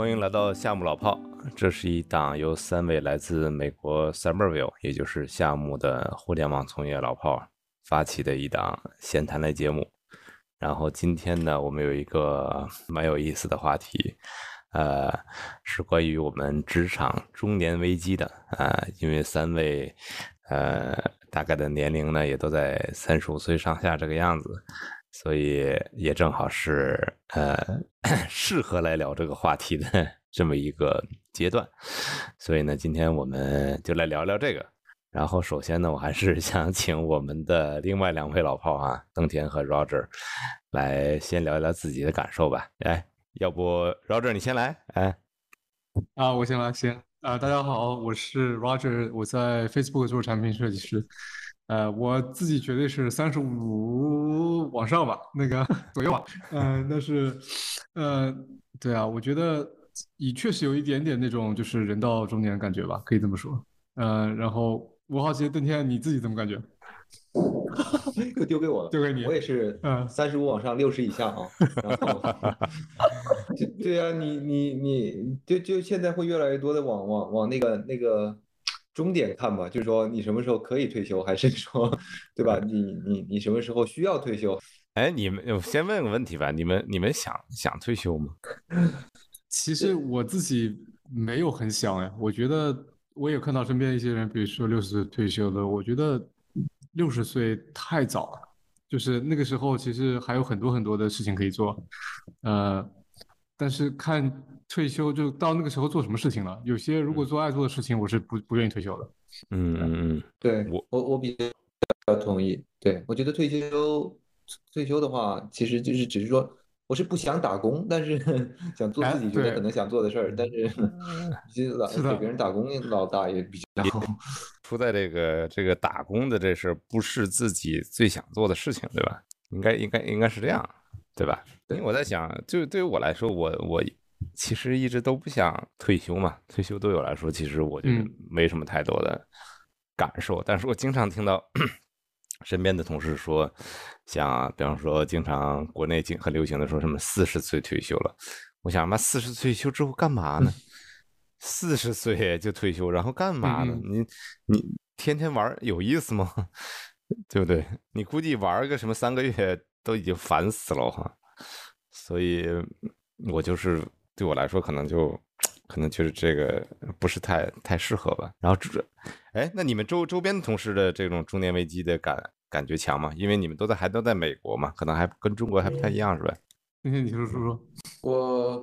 欢迎来到夏目老炮。这是一档由三位来自美国 Somerville，也就是夏目的互联网从业老炮发起的一档闲谈类节目。然后今天呢，我们有一个蛮有意思的话题，呃，是关于我们职场中年危机的啊，因为三位呃大概的年龄呢也都在三十五岁上下这个样子。所以也正好是呃 适合来聊这个话题的 这么一个阶段，所以呢，今天我们就来聊聊这个。然后首先呢，我还是 想请我们的另外两位老炮啊，登田和 Roger 来先聊一聊自己的感受吧。哎，要不 Roger 你先来？哎，啊，我先来先啊，大家好，我是 Roger，我在 Facebook 做产品设计师。呃，我自己绝对是三十五往上吧，那个左右吧。嗯，但是，呃，对啊，我觉得你确实有一点点那种就是人到中年的感觉吧，可以这么说。嗯，然后我好奇邓天你自己怎么感觉？又丢给我了，丢给你。我也是，嗯，三十五往上，六十以下啊。然后，对啊，你你你就就现在会越来越多的往往往那个那个。终点看吧，就是说你什么时候可以退休，还是说，对吧？你你你什么时候需要退休？哎，你们先问个问题吧，你们你们想想退休吗？其实我自己没有很想哎，我觉得我也看到身边一些人，比如说六十岁退休的，我觉得六十岁太早了，就是那个时候其实还有很多很多的事情可以做，呃，但是看。退休就到那个时候做什么事情了？有些如果做爱做的事情，我是不不愿意退休的。嗯嗯嗯，对我我我比较同意。对我觉得退休退休的话，其实就是只是说我是不想打工，但是 想做自己觉得可能想做的事儿。但是 其实老给别人打工老大也比较好。出在这个这个打工的这事不是自己最想做的事情，对吧？应该应该应该是这样，对吧？因为我在想，就对于我来说，我我。其实一直都不想退休嘛，退休对我来说，其实我就没什么太多的感受。但是我经常听到 身边的同事说，像比方说，经常国内经很流行的说什么四十岁退休了。我想，妈四十岁退休之后干嘛呢？四十岁就退休，然后干嘛呢？你你天天玩有意思吗？对不对？你估计玩个什么三个月都已经烦死了哈。所以我就是。对我来说，可能就可能觉得这个不是太太适合吧。然后这，哎，那你们周周边的同事的这种中年危机的感感觉强吗？因为你们都在还都在美国嘛，可能还跟中国还不太一样，是吧？那天你说说说，我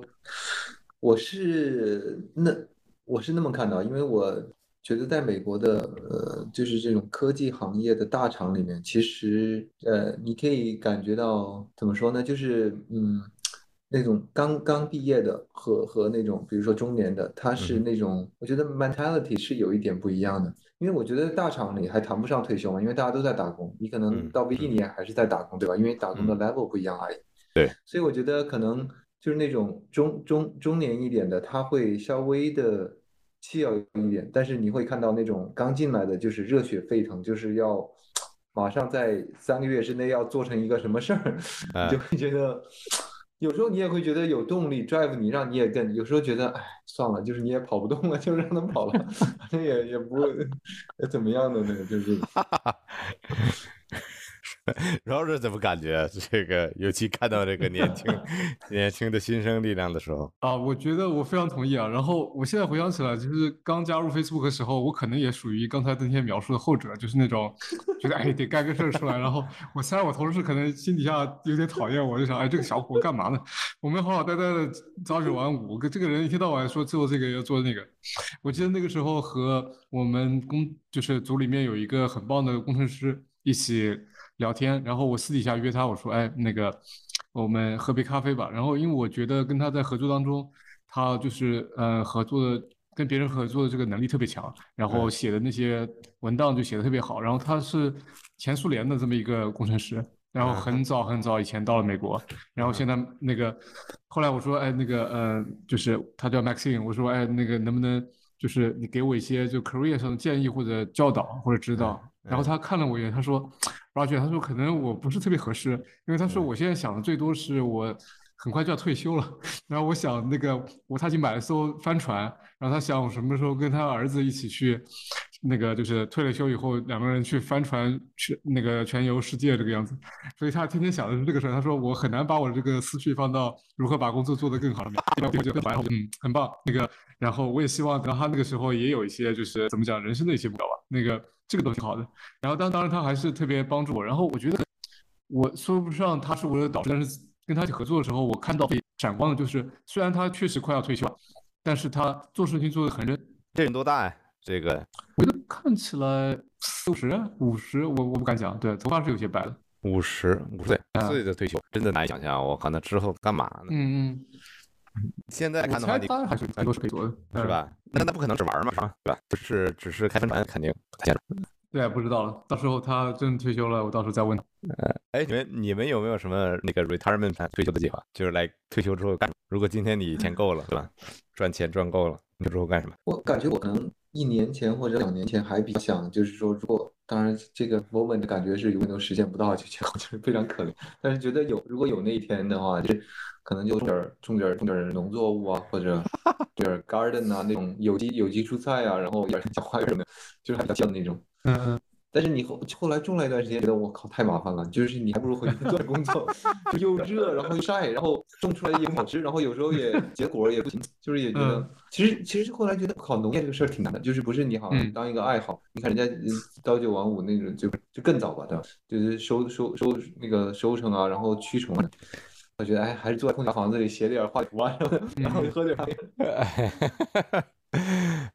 我是那我是那么看到，因为我觉得在美国的呃，就是这种科技行业的大厂里面，其实呃，你可以感觉到怎么说呢？就是嗯。那种刚刚毕业的和和那种，比如说中年的，他是那种，我觉得 mentality 是有一点不一样的。因为我觉得大厂里还谈不上退休嘛，因为大家都在打工，你可能到 VP 你还是在打工，对吧？因为打工的 level 不一样而已。对。所以我觉得可能就是那种中中中年一点的，他会稍微的气要一点，但是你会看到那种刚进来的就是热血沸腾，就是要马上在三个月之内要做成一个什么事儿，你就会觉得。有时候你也会觉得有动力 drive 你，让你也跟。有时候觉得，哎，算了，就是你也跑不动了，就让他跑了，反正也也不会怎么样的那个，就是。然后是怎么感觉？这个尤其看到这个年轻、年轻的新生力量的时候啊，我觉得我非常同意啊。然后我现在回想起来，就是刚加入 Facebook 的时候，我可能也属于刚才邓天描述的后者，就是那种觉得哎得干个事儿出来。然后我虽然我同事可能心底下有点讨厌我，就想哎这个小伙干嘛呢？我们好好呆呆的朝九晚五，跟这个人一天到晚说做这个要做那个。我记得那个时候和我们工就是组里面有一个很棒的工程师一起。聊天，然后我私底下约他，我说，哎，那个，我们喝杯咖啡吧。然后，因为我觉得跟他在合作当中，他就是，呃，合作的跟别人合作的这个能力特别强，然后写的那些文档就写的特别好。然后他是前苏联的这么一个工程师，然后很早很早以前到了美国，然后现在那个，后来我说，哎，那个，呃，就是他叫 Maxine，我说，哎，那个能不能就是你给我一些就 career 上的建议或者教导或者指导？然后他看了我一眼，他说。他说可能我不是特别合适，因为他说我现在想的最多是我很快就要退休了。然后我想，那个我他已经买了艘帆船，然后他想我什么时候跟他儿子一起去，那个就是退了休以后两个人去帆船去那个全游世界这个样子。所以他天天想的是这个事儿。他说我很难把我这个思绪放到如何把工作做得更好嗯很棒。那个，然后我也希望然后他那个时候也有一些就是怎么讲人生的一些目标吧。那个这个都挺好的。然后当当然他还是特别帮助我。然后我觉得。我说不上他是我的导师，但是跟他一起合作的时候，我看到最闪光的就是，虽然他确实快要退休了，但是他做事情做的很认。这人多大呀？这个我觉得看起来四五十、五十，我我不敢讲。对，头发是有些白了。五十五岁岁的退休，真的难以想象。我靠，那之后干嘛呢？嗯嗯。现在看的话，当然还是很多是可以做的，是吧？那那不可能只玩嘛，是吧？对吧？不是，只是开分船，肯定不太现实。对，不知道了。到时候他真退休了，我到时候再问他。呃，哎，你们你们有没有什么那个 retirement plan 退休的计划？就是来退休之后干？如果今天你钱够了，对吧？赚钱赚够了，你之后干什么？我感觉我可能一年前或者两年前还比较想，就是说，如果当然这个 moment 感觉是永远都实现不到，就 就是非常可怜。但是觉得有如果有那一天的话，就是可能就种点种点种点农作物啊，或者 点 garden 啊那种有机有机蔬菜啊，然后点小花园什么的，就是还比较像那种。嗯，但是你后后来种了一段时间，觉得我靠太麻烦了，就是你还不如回去做工作，又热，然后又晒，然后种出来也不好吃，然后有时候也结果也不行，就是也觉得，其实其实后来觉得考农业这个事儿挺难的，就是不是你好像当一个爱好，你看人家朝九晚五那种就就更早吧，对吧？就是收收收那个收成啊，然后驱虫，我觉得哎还是坐在空调房子里写点画图啊，然后喝点咖啡。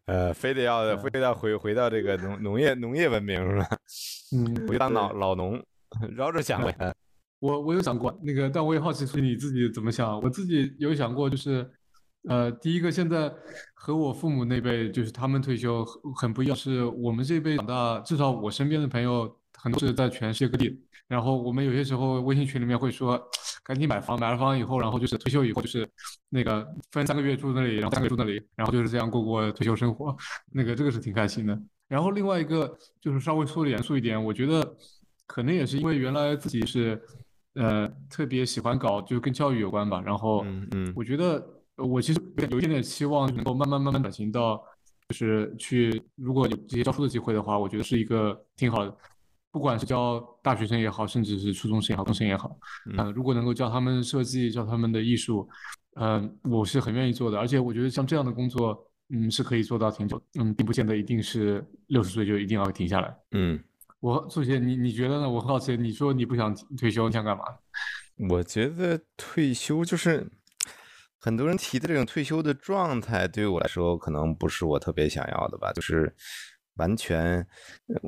呃，非得要非得要回回到这个农农业农业文明是吧？嗯，回当老老农，绕着想呗。我我有想过那个，但我也好奇，说你自己怎么想？我自己有想过，就是呃，第一个现在和我父母那辈，就是他们退休很不一样，是我们这辈长大，至少我身边的朋友很多是在全世界各地，然后我们有些时候微信群里面会说。赶紧买房，买了房以后，然后就是退休以后，就是那个分三个月住那里，然后三个月住那里，然后就是这样过过退休生活。那个这个是挺开心的。然后另外一个就是稍微说的严肃一点，我觉得可能也是因为原来自己是呃特别喜欢搞，就跟教育有关吧。然后嗯嗯，我觉得我其实有一点点期望能够慢慢慢慢转型到，就是去如果有这些教书的机会的话，我觉得是一个挺好的。不管是教大学生也好，甚至是初中生也好，高中生也好，嗯，如果能够教他们设计，教他们的艺术，嗯，我是很愿意做的。而且我觉得像这样的工作，嗯，是可以做到挺久，嗯，并不见得一定是六十岁就一定要停下来。嗯，我苏姐，你你觉得呢？我好奇，你说你不想退休，你想干嘛？我觉得退休就是很多人提的这种退休的状态，对于我来说，可能不是我特别想要的吧，就是。完全，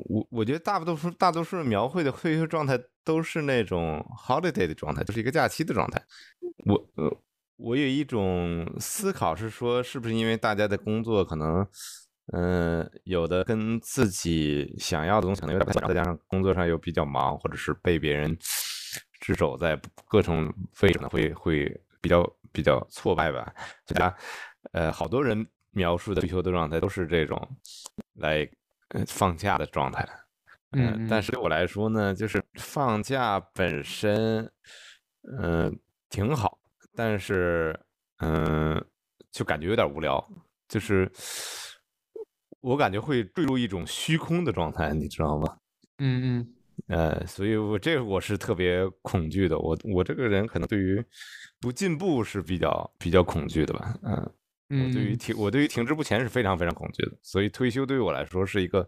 我我觉得大多数大多数描绘的退休状态都是那种 holiday 的状态，就是一个假期的状态。我呃，我有一种思考是说，是不是因为大家的工作可能，嗯，有的跟自己想要的东西可能有点不一样，再加上工作上又比较忙，或者是被别人支肘在各种位置呢，会会比较比较挫败吧。大家呃，好多人。描述的退休的状态都是这种来放假的状态，嗯，但是对我来说呢，就是放假本身，嗯，挺好，但是，嗯，就感觉有点无聊，就是我感觉会坠入一种虚空的状态，你知道吗？嗯嗯，呃，所以我这个我是特别恐惧的，我我这个人可能对于不进步是比较比较恐惧的吧，嗯。我对于停，我对于停滞不前是非常非常恐惧的，所以退休对于我来说是一个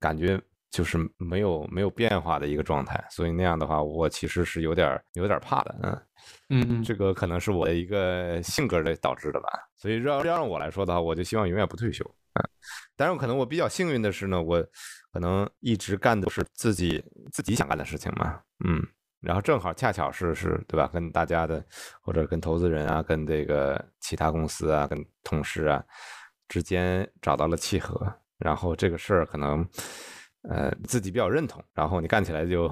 感觉就是没有没有变化的一个状态，所以那样的话，我其实是有点有点怕的，嗯嗯，这个可能是我的一个性格的导致的吧，所以要要让我来说的话，我就希望永远不退休，嗯，当然可能我比较幸运的是呢，我可能一直干的是自己自己想干的事情嘛，嗯。然后正好恰巧是是对吧？跟大家的或者跟投资人啊，跟这个其他公司啊，跟同事啊之间找到了契合，然后这个事儿可能呃自己比较认同，然后你干起来就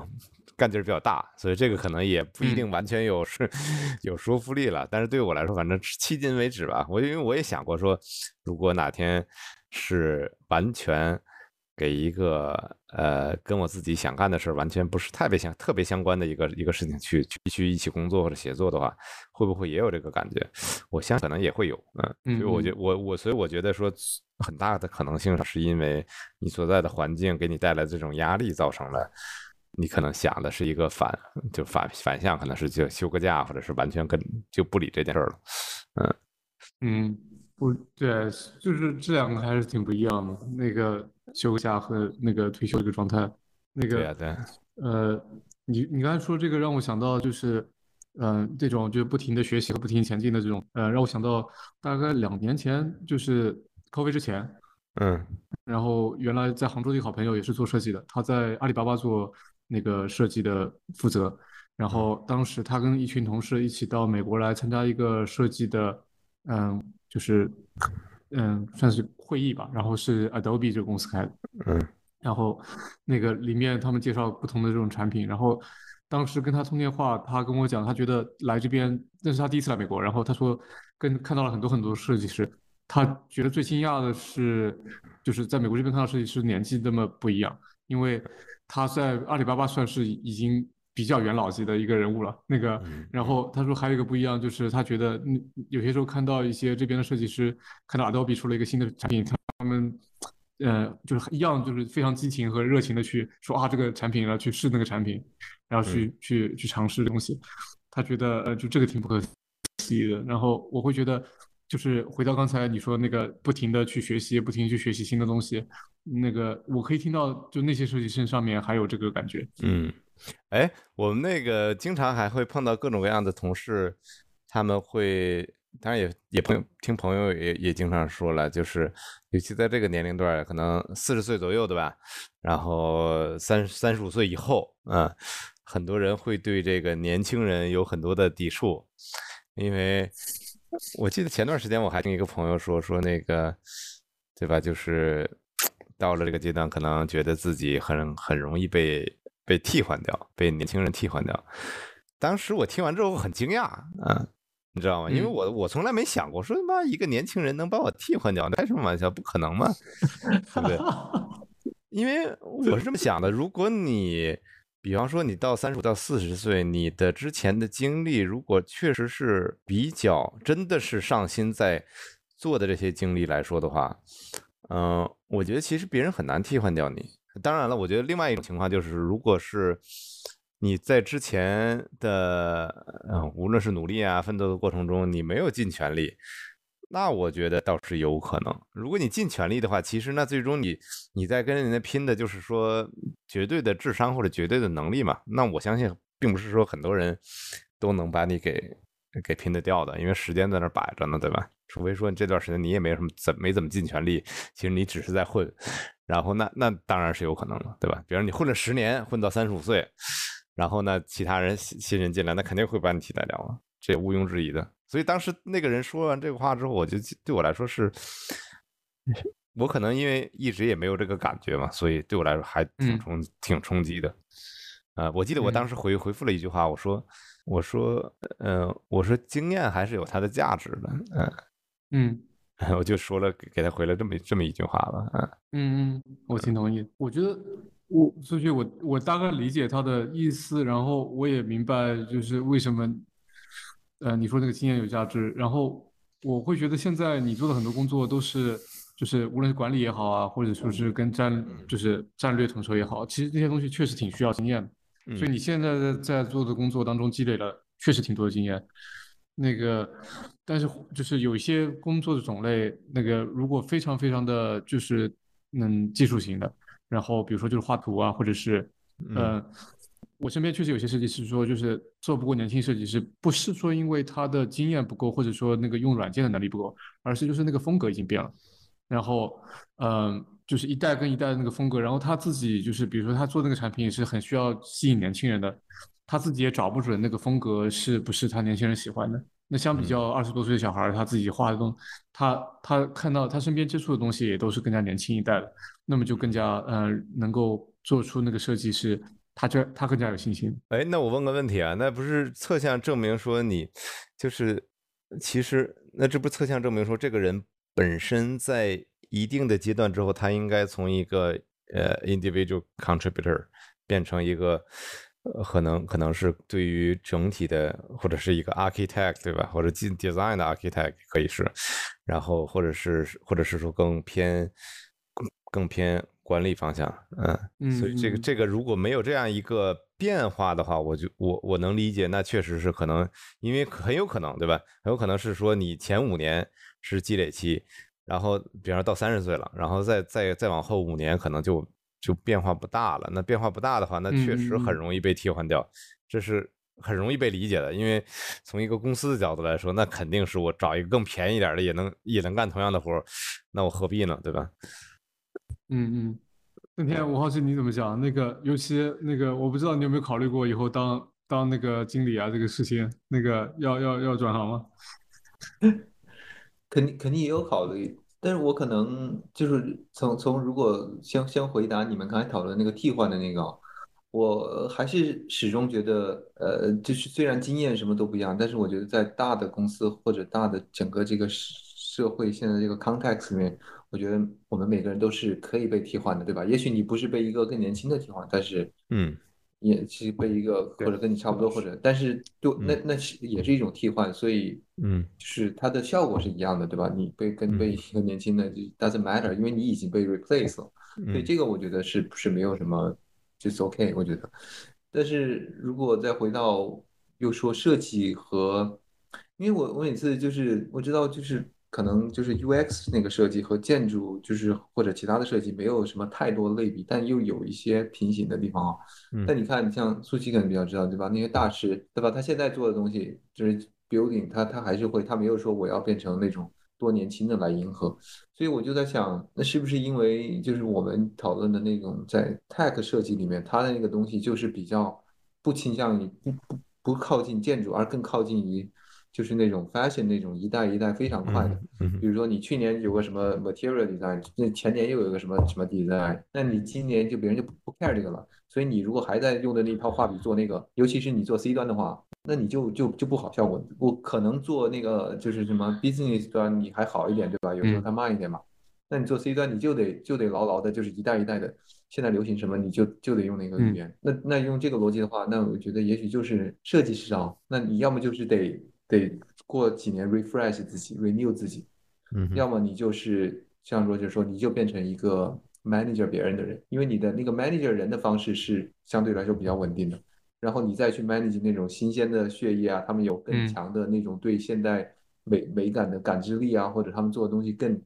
干劲儿比较大，所以这个可能也不一定完全有是有说服力了。但是对我来说，反正迄今为止吧，我因为我也想过说，如果哪天是完全给一个呃跟我自己想干的事儿完全不是特别相特别相关的一个一个事情去去去一起工作或者协作的话，会不会也有这个感觉？我相信可能也会有，嗯，所以我觉我我所以我觉得说很大的可能性是因为你所在的环境给你带来这种压力造成了。你可能想的是一个反，就反反向，可能是就休个假，或者是完全跟就不理这件事儿了。嗯嗯，不对，就是这两个还是挺不一样的。那个休假和那个退休这个状态，那个对呀对。呃，你你刚才说这个让我想到就是，嗯，这种就是不停的学习和不停前进的这种，呃，让我想到大概两年前就是 COVID 之前，嗯，然后原来在杭州的一个好朋友也是做设计的，他在阿里巴巴做。那个设计的负责，然后当时他跟一群同事一起到美国来参加一个设计的，嗯，就是嗯，算是会议吧。然后是 Adobe 这个公司开的，嗯，然后那个里面他们介绍不同的这种产品。然后当时跟他通电话，他跟我讲，他觉得来这边那是他第一次来美国。然后他说跟看到了很多很多设计师，他觉得最惊讶的是，就是在美国这边看到设计师年纪那么不一样，因为。他在阿里巴巴算是已经比较元老级的一个人物了。那个，然后他说还有一个不一样，就是他觉得有些时候看到一些这边的设计师看到 Adobe 出了一个新的产品，他们呃就是一样，就是非常激情和热情的去说啊这个产品然后，去试那个产品，然后去去去尝试东西。他觉得呃就这个挺不可思议的。然后我会觉得。就是回到刚才你说那个不停的去学习，不停去学习新的东西，那个我可以听到，就那些设计师上面还有这个感觉。嗯，哎，我们那个经常还会碰到各种各样的同事，他们会，当然也也朋友听朋友也也经常说了，就是尤其在这个年龄段，可能四十岁左右，对吧？然后三三十五岁以后，嗯，很多人会对这个年轻人有很多的抵触，因为。我记得前段时间我还听一个朋友说说那个，对吧？就是 到了这个阶段，可能觉得自己很很容易被被替换掉，被年轻人替换掉。当时我听完之后很惊讶，嗯，你知道吗？因为我我从来没想过说他妈一个年轻人能把我替换掉，开什么玩笑？不可能嘛，对不对？因为我是这么想的，如果你。比方说，你到三十五到四十岁，你的之前的经历，如果确实是比较真的是上心在做的这些经历来说的话，嗯，我觉得其实别人很难替换掉你。当然了，我觉得另外一种情况就是，如果是你在之前的嗯，无论是努力啊、奋斗的过程中，你没有尽全力。那我觉得倒是有可能。如果你尽全力的话，其实那最终你你在跟人家拼的就是说绝对的智商或者绝对的能力嘛。那我相信并不是说很多人都能把你给给拼得掉的，因为时间在那摆着呢，对吧？除非说你这段时间你也没什么怎没怎么尽全力，其实你只是在混，然后那那当然是有可能的，对吧？比如你混了十年，混到三十五岁，然后呢其他人新新人进来，那肯定会把你替代掉了，这毋庸置疑的。所以当时那个人说完这个话之后，我就对我来说是，我可能因为一直也没有这个感觉嘛，所以对我来说还挺冲挺冲击的。啊，我记得我当时回回复了一句话，我说我说嗯，我说经验还是有它的价值的，嗯嗯，我就说了给他回了这么这么一句话吧，嗯嗯嗯，我挺同意。我觉得我所以，我我大概理解他的意思，然后我也明白就是为什么。呃，你说那个经验有价值，然后我会觉得现在你做的很多工作都是，就是无论是管理也好啊，或者说是跟战，就是战略统筹也好，其实这些东西确实挺需要经验的。所以你现在在在做的工作当中积累了确实挺多的经验。那个，但是就是有一些工作的种类，那个如果非常非常的就是嗯技术型的，然后比如说就是画图啊，或者是嗯。我身边确实有些设计师说，就是做不过年轻设计师，不是说因为他的经验不够，或者说那个用软件的能力不够，而是就是那个风格已经变了。然后，嗯，就是一代跟一代的那个风格，然后他自己就是，比如说他做那个产品也是很需要吸引年轻人的，他自己也找不准那个风格是不是他年轻人喜欢的。那相比较二十多岁的小孩，他自己画的东，他他看到他身边接触的东西也都是更加年轻一代的，那么就更加嗯能够做出那个设计是。他这他更加有信心。哎，那我问个问题啊，那不是侧向证明说你就是其实那这不侧向证明说这个人本身在一定的阶段之后，他应该从一个呃 individual contributor 变成一个。呃，可能可能是对于整体的，或者是一个 architect，对吧？或者 design 的 architect 可以是，然后或者是或者是说更偏更更偏管理方向，嗯，所以这个这个如果没有这样一个变化的话，我就我我能理解，那确实是可能，因为很有可能，对吧？很有可能是说你前五年是积累期，然后比方说到三十岁了，然后再再再往后五年可能就。就变化不大了，那变化不大的话，那确实很容易被替换掉，这是很容易被理解的。因为从一个公司的角度来说，那肯定是我找一个更便宜点的，也能也能干同样的活那我何必呢？对吧？嗯嗯，那天我好奇你怎么想？那个尤其那个，我不知道你有没有考虑过以后当当那个经理啊，这个事情，那个要要要转行吗？肯定肯定也有考虑。但是我可能就是从从如果先先回答你们刚才讨论那个替换的那个，我还是始终觉得，呃，就是虽然经验什么都不一样，但是我觉得在大的公司或者大的整个这个社会现在这个 context 里面，我觉得我们每个人都是可以被替换的，对吧？也许你不是被一个更年轻的替换，但是，嗯。也其实被一个或者跟你差不多，或者但是就那那是也是一种替换，所以嗯，就是它的效果是一样的，对吧？你被跟被一个年轻的就 doesn't matter，因为你已经被 replace 了，所以这个我觉得是是没有什么就是 OK，我觉得。但是如果再回到又说设计和，因为我我每次就是我知道就是。可能就是 UX 那个设计和建筑，就是或者其他的设计没有什么太多类比，但又有一些平行的地方啊。但你看，你像苏琪可能比较知道，对吧？那些大师，对吧？他现在做的东西就是 building，他他还是会，他没有说我要变成那种多年轻的来迎合。所以我就在想，那是不是因为就是我们讨论的那种在 tech 设计里面，它的那个东西就是比较不倾向于不不不靠近建筑，而更靠近于。就是那种 fashion 那种一代一代非常快的，比如说你去年有个什么 material design，那前年又有个什么什么 design，那你今年就别人就不 care 这个了。所以你如果还在用的那套画笔做那个，尤其是你做 C 端的话，那你就就就不好效果。我可能做那个就是什么 business 端你还好一点，对吧？有时候它慢一点嘛。那你做 C 端你就得就得牢牢的，就是一代一代的，现在流行什么你就就得用那个语言。那那用这个逻辑的话，那我觉得也许就是设计师啊，那你要么就是得。得过几年 refresh 自己，renew 自己，嗯，要么你就是像说，就是说你就变成一个 manager 别人的人，因为你的那个 manager 人的方式是相对来说比较稳定的，然后你再去 manage 那种新鲜的血液啊，他们有更强的那种对现代美美感的感知力啊，或者他们做的东西更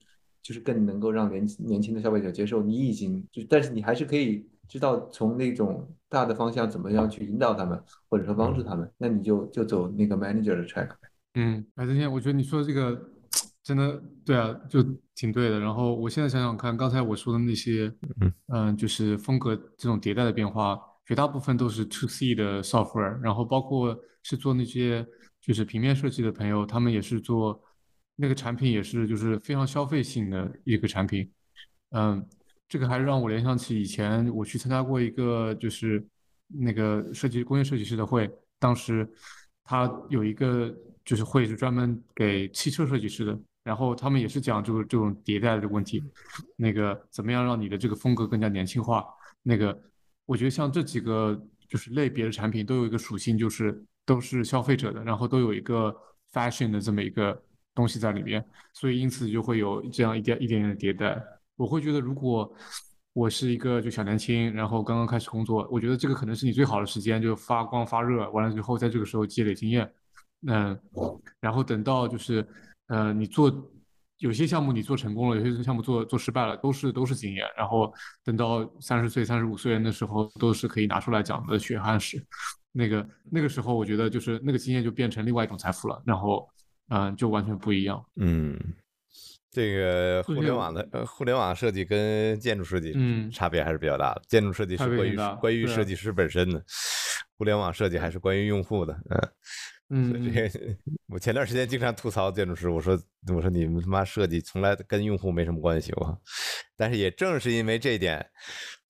就是更能够让年年轻的消费者接受，你已经就但是你还是可以。知道从那种大的方向怎么样去引导他们，或者说帮助他们，那你就就走那个 manager 的 track 嗯，白志天，我觉得你说的这个真的对啊，就挺对的。然后我现在想想看，刚才我说的那些，嗯，就是风格这种迭代的变化，绝大部分都是 to C 的 software，然后包括是做那些就是平面设计的朋友，他们也是做那个产品，也是就是非常消费性的一个产品，嗯。这个还是让我联想起以前我去参加过一个就是那个设计工业设计师的会，当时他有一个就是会是专门给汽车设计师的，然后他们也是讲这个这种迭代的问题，那个怎么样让你的这个风格更加年轻化？那个我觉得像这几个就是类别的产品都有一个属性，就是都是消费者的，然后都有一个 fashion 的这么一个东西在里面，所以因此就会有这样一点一点点的迭代。我会觉得，如果我是一个就小年轻，然后刚刚开始工作，我觉得这个可能是你最好的时间，就发光发热，完了之后在这个时候积累经验。嗯，然后等到就是，呃，你做有些项目你做成功了，有些项目做做失败了，都是都是经验。然后等到三十岁、三十五岁人的时候，都是可以拿出来讲的血汗史。那个那个时候，我觉得就是那个经验就变成另外一种财富了。然后，嗯，就完全不一样。嗯。这个互联网的呃，互联网设计跟建筑设计嗯差别还是比较大的。建筑设计是关于关于设计师本身的，互联网设计还是关于用户的。嗯嗯。这个 我前段时间经常吐槽建筑师，我说我说你们他妈设计从来跟用户没什么关系我。但是也正是因为这一点，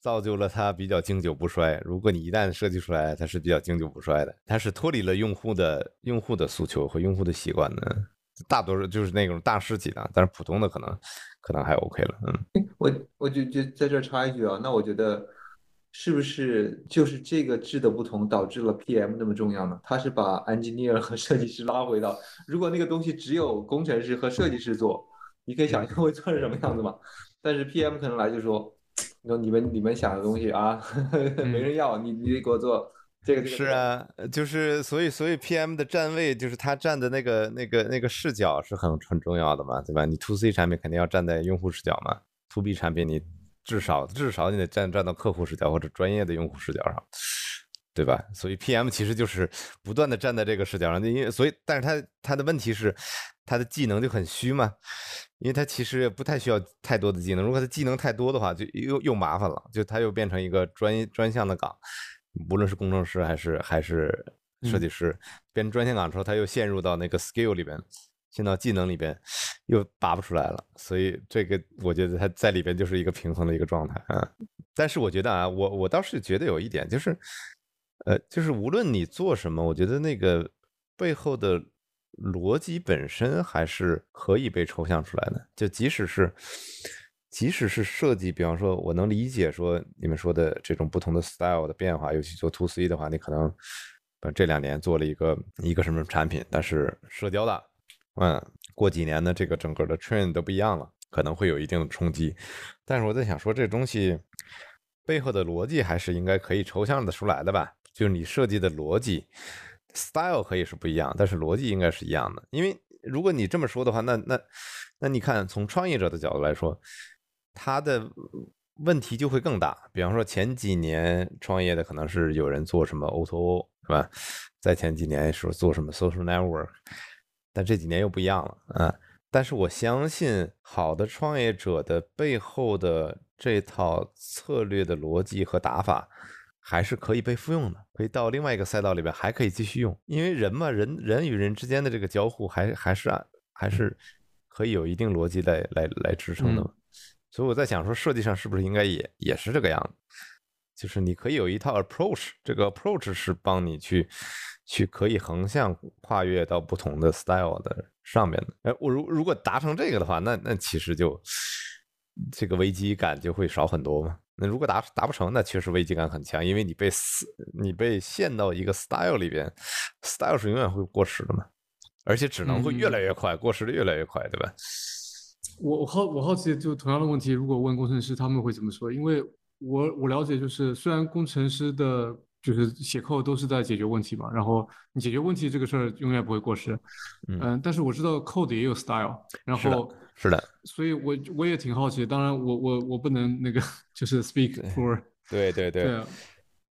造就了它比较经久不衰。如果你一旦设计出来，它是比较经久不衰的，它是脱离了用户的用户的诉求和用户的习惯的。大多数就是那种大师级的，但是普通的可能可能还 OK 了。嗯，我我就就在这插一句啊，那我觉得是不是就是这个质的不同导致了 PM 那么重要呢？他是把 engineer 和设计师拉回到，如果那个东西只有工程师和设计师做，你可以想象会做成什么样子吗？但是 PM 可能来就说，说你们你们想的东西啊，没人要，你你得给我做。这个是啊，就是所以所以 PM 的站位就是他站的那个那个那个视角是很很重要的嘛，对吧？你 To C 产品肯定要站在用户视角嘛，To B 产品你至少至少你得站站到客户视角或者专业的用户视角上，对吧？所以 PM 其实就是不断的站在这个视角上，因为所以但是他他的问题是他的技能就很虚嘛，因为他其实也不太需要太多的技能，如果他技能太多的话，就又又麻烦了，就他又变成一个专专项的岗。无论是工程师还是还是设计师，变专项岗之后，他又陷入到那个 skill 里边，进到技能里边，又拔不出来了。所以这个我觉得他在里边就是一个平衡的一个状态啊。但是我觉得啊，我我倒是觉得有一点就是，呃，就是无论你做什么，我觉得那个背后的逻辑本身还是可以被抽象出来的。就即使是。即使是设计，比方说，我能理解说你们说的这种不同的 style 的变化，尤其做 to C 的话，你可能这两年做了一个一个什么产品，但是社交的，嗯，过几年呢，这个整个的 trend 都不一样了，可能会有一定的冲击。但是我在想说，这东西背后的逻辑还是应该可以抽象的出来的吧？就是你设计的逻辑，style 可以是不一样，但是逻辑应该是一样的。因为如果你这么说的话，那那那你看，从创业者的角度来说。他的问题就会更大，比方说前几年创业的可能是有人做什么 O2O 是吧？在前几年说做什么 social network，但这几年又不一样了啊。但是我相信，好的创业者的背后的这套策略的逻辑和打法，还是可以被复用的，可以到另外一个赛道里边还可以继续用，因为人嘛，人人与人之间的这个交互还还是还是可以有一定逻辑来来来支撑的嘛。所以我在想说，设计上是不是应该也也是这个样子？就是你可以有一套 approach，这个 approach 是帮你去去可以横向跨越到不同的 style 的上面的。哎，我如如果达成这个的话，那那其实就这个危机感就会少很多嘛。那如果达达不成，那确实危机感很强，因为你被你被陷到一个 style 里边，style 是永远会过时的嘛，而且只能会越来越快，过时的越来越快，对吧？我我好我好奇，就同样的问题，如果问工程师，他们会怎么说？因为我我了解，就是虽然工程师的，就是写扣都是在解决问题嘛，然后你解决问题这个事儿永远不会过时，嗯，但是我知道 code 也有 style，然后是的，所以我我也挺好奇，当然我我我不能那个 就是 speak for，对对对，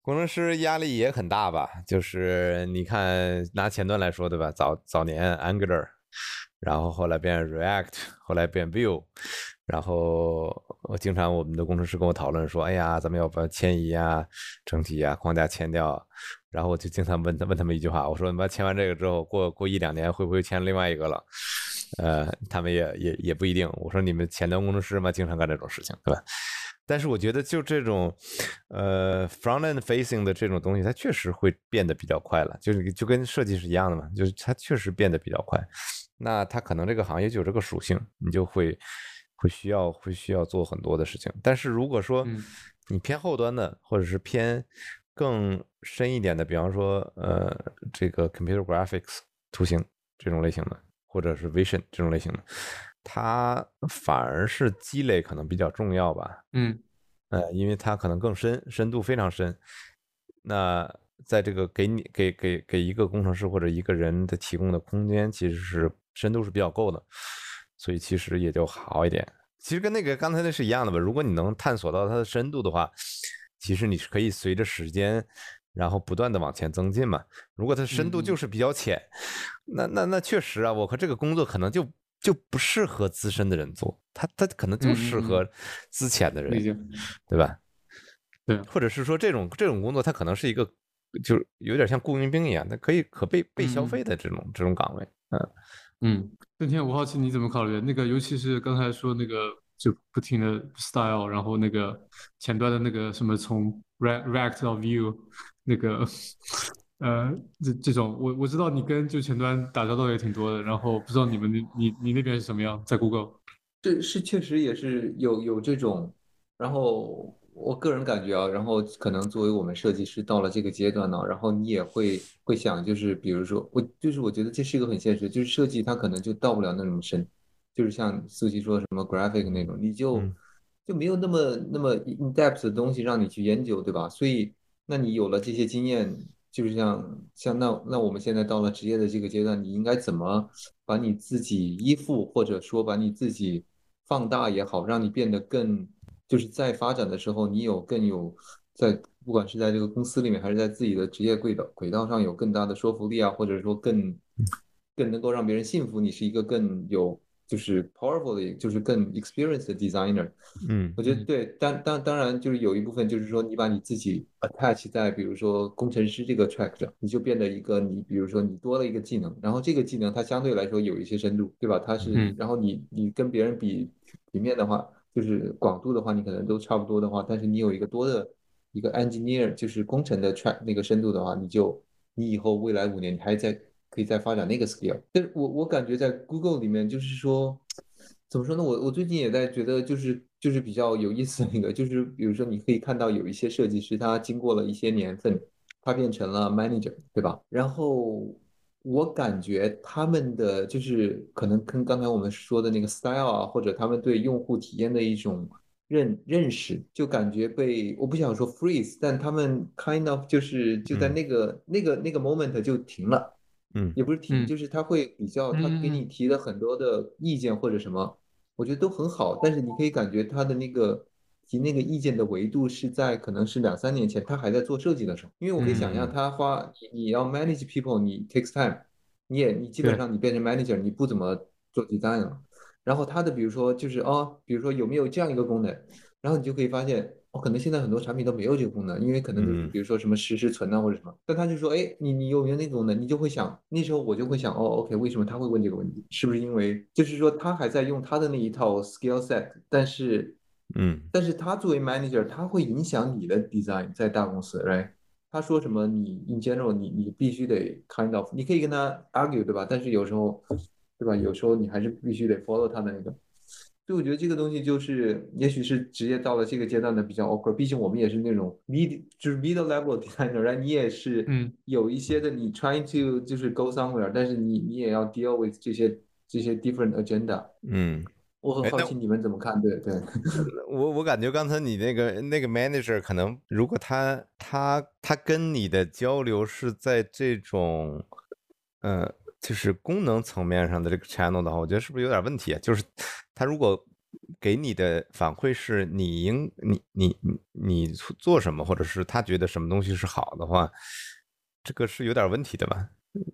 工程师压力也很大吧？就是你看拿前端来说，对吧？早早年 Angular。然后后来变 React，后来变 Vue，然后我经常我们的工程师跟我讨论说：“哎呀，咱们要把迁移啊、整体啊、框架迁掉。”然后我就经常问他问他们一句话：“我说你们迁完这个之后，过过一两年会不会迁另外一个了？”呃，他们也也也不一定。我说你们前端工程师嘛，经常干这种事情，对吧？但是我觉得就这种呃 front end facing 的这种东西，它确实会变得比较快了，就是就跟设计是一样的嘛，就是它确实变得比较快。那它可能这个行业就有这个属性，你就会会需要会需要做很多的事情。但是如果说你偏后端的，或者是偏更深一点的，比方说呃这个 computer graphics 图形这种类型的，或者是 vision 这种类型的，它反而是积累可能比较重要吧。嗯，呃，因为它可能更深，深度非常深。那在这个给你给给给一个工程师或者一个人的提供的空间，其实是。深度是比较够的，所以其实也就好一点。其实跟那个刚才那是一样的吧。如果你能探索到它的深度的话，其实你是可以随着时间，然后不断的往前增进嘛。如果它深度就是比较浅，那那那确实啊，我和这个工作可能就就不适合资深的人做，他他可能就适合资浅的人，对吧？对，或者是说这种这种工作，它可能是一个就有点像雇佣兵一样，它可以可被被消费的这种这种岗位，嗯。嗯，邓天，我好奇你怎么考虑那个，尤其是刚才说那个，就不停的 style，然后那个前端的那个什么从 React 到 Vue，那个呃，这这种我我知道你跟就前端打交道也挺多的，然后不知道你们那你你那边是什么样，在 Google。这是确实也是有有这种，然后我个人感觉啊，然后可能作为我们设计师到了这个阶段呢，然后你也会会想，就是比如说我就是我觉得这是一个很现实，就是设计它可能就到不了那种深，就是像苏西说什么 graphic 那种，你就就没有那么那么 in depth 的东西让你去研究，对吧？所以那你有了这些经验，就是像像那那我们现在到了职业的这个阶段，你应该怎么把你自己依附，或者说把你自己放大也好，让你变得更，就是在发展的时候，你有更有在不管是在这个公司里面，还是在自己的职业轨道轨道上有更大的说服力啊，或者说更更能够让别人信服你是一个更有就是 powerful 的，就是更 experienced 的 designer。嗯，我觉得对，当当当然就是有一部分就是说你把你自己 attach 在比如说工程师这个 track 上，你就变得一个你比如说你多了一个技能，然后这个技能它相对来说有一些深度，对吧？它是，嗯然后你你跟别人比平面的话，就是广度的话，你可能都差不多的话，但是你有一个多的一个 engineer 就是工程的 track 那个深度的话，你就你以后未来五年你还在可以再发展那个 skill。但是我我感觉在 Google 里面就是说。怎么说呢？我我最近也在觉得，就是就是比较有意思的一个，就是比如说你可以看到有一些设计师，他经过了一些年份，他变成了 manager，对吧？然后我感觉他们的就是可能跟刚才我们说的那个 style 啊，或者他们对用户体验的一种认认识，就感觉被我不想说 freeze，但他们 kind of 就是就在嗯那个、那个那个 moment 就停了。嗯。也不是停，嗯。就是他会比较，他给你嗯。提的很多的意见或者什么，我觉得都很好，但是你可以感觉他的那个提那个意见的维度是在可能是两三年前他还在做设计的时候，因为我可以想象嗯。他花你你要 manage people，你 takes time，你也你基本上你变成 manager，你不怎么做 design 了，然后他的比如说就是哦，比如说有没有这样一个功能，然后你就可以发现。哦，可能现在很多产品都没有这个功能，因为可能比如说什么实时存啊或者什么，但他就说，哎，你你有没有那个功能？你就会想，那时候我就会想，哦，OK，为什么他会问这个问题？是不是因为就是说他还在用他的那一套 skill set，但是嗯但是他作为 manager，他会影响你的 design 在大公司，right？他说什么你 in general 你你必须得 kind of，你可以跟他 argue 对吧？但是有时候对吧？有时候你还是必须得 follow 他的那个。所以我觉得这个东西就是，也许是职业到了这个阶段的比较 awkward。毕竟我们也是那种 mid 就是 middle level designer，然后你也是嗯有一些的你 trying to 就是 go somewhere，但是你你也要 deal with 这些这些 different agenda。嗯，我很好奇你们怎么看？对对，我我感觉刚才你那个那个 manager 可能，如果他他他跟你的交流是在这种，呃，就是功能层面上的这个 channel 的话，我觉得是不是有点问题啊？就是他如果给你的反馈是你应你你你你做什么，或者是他觉得什么东西是好的话，这个是有点问题的吧？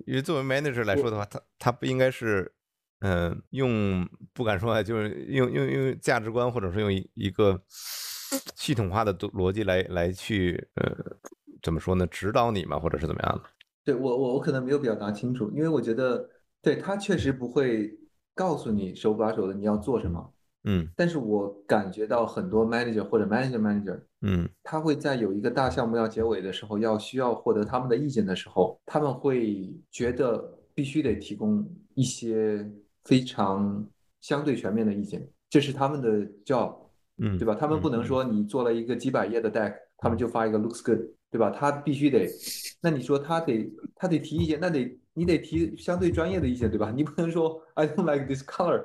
因为作为 manager 来说的话，他他不应该是。嗯，用不敢说啊，就是用用用价值观，或者是用一一个系统化的逻逻辑来来去呃，怎么说呢？指导你嘛，或者是怎么样的？对我我我可能没有表达清楚，因为我觉得对他确实不会告诉你手把手的你要做什么，嗯。但是我感觉到很多 manager 或者 manager manager，嗯。他会在有一个大项目要结尾的时候，要需要获得他们的意见的时候，他们会觉得必须得提供一些非常相对全面的意见，这是他们的 job，嗯，对吧？他们不能嗯说你做了一个几百页的 deck，他们就发一个 looks good，对吧？他必须得，那你说他得他得提意见，那得你得提相对专业的意见，对吧？你不能说 I don't like this color，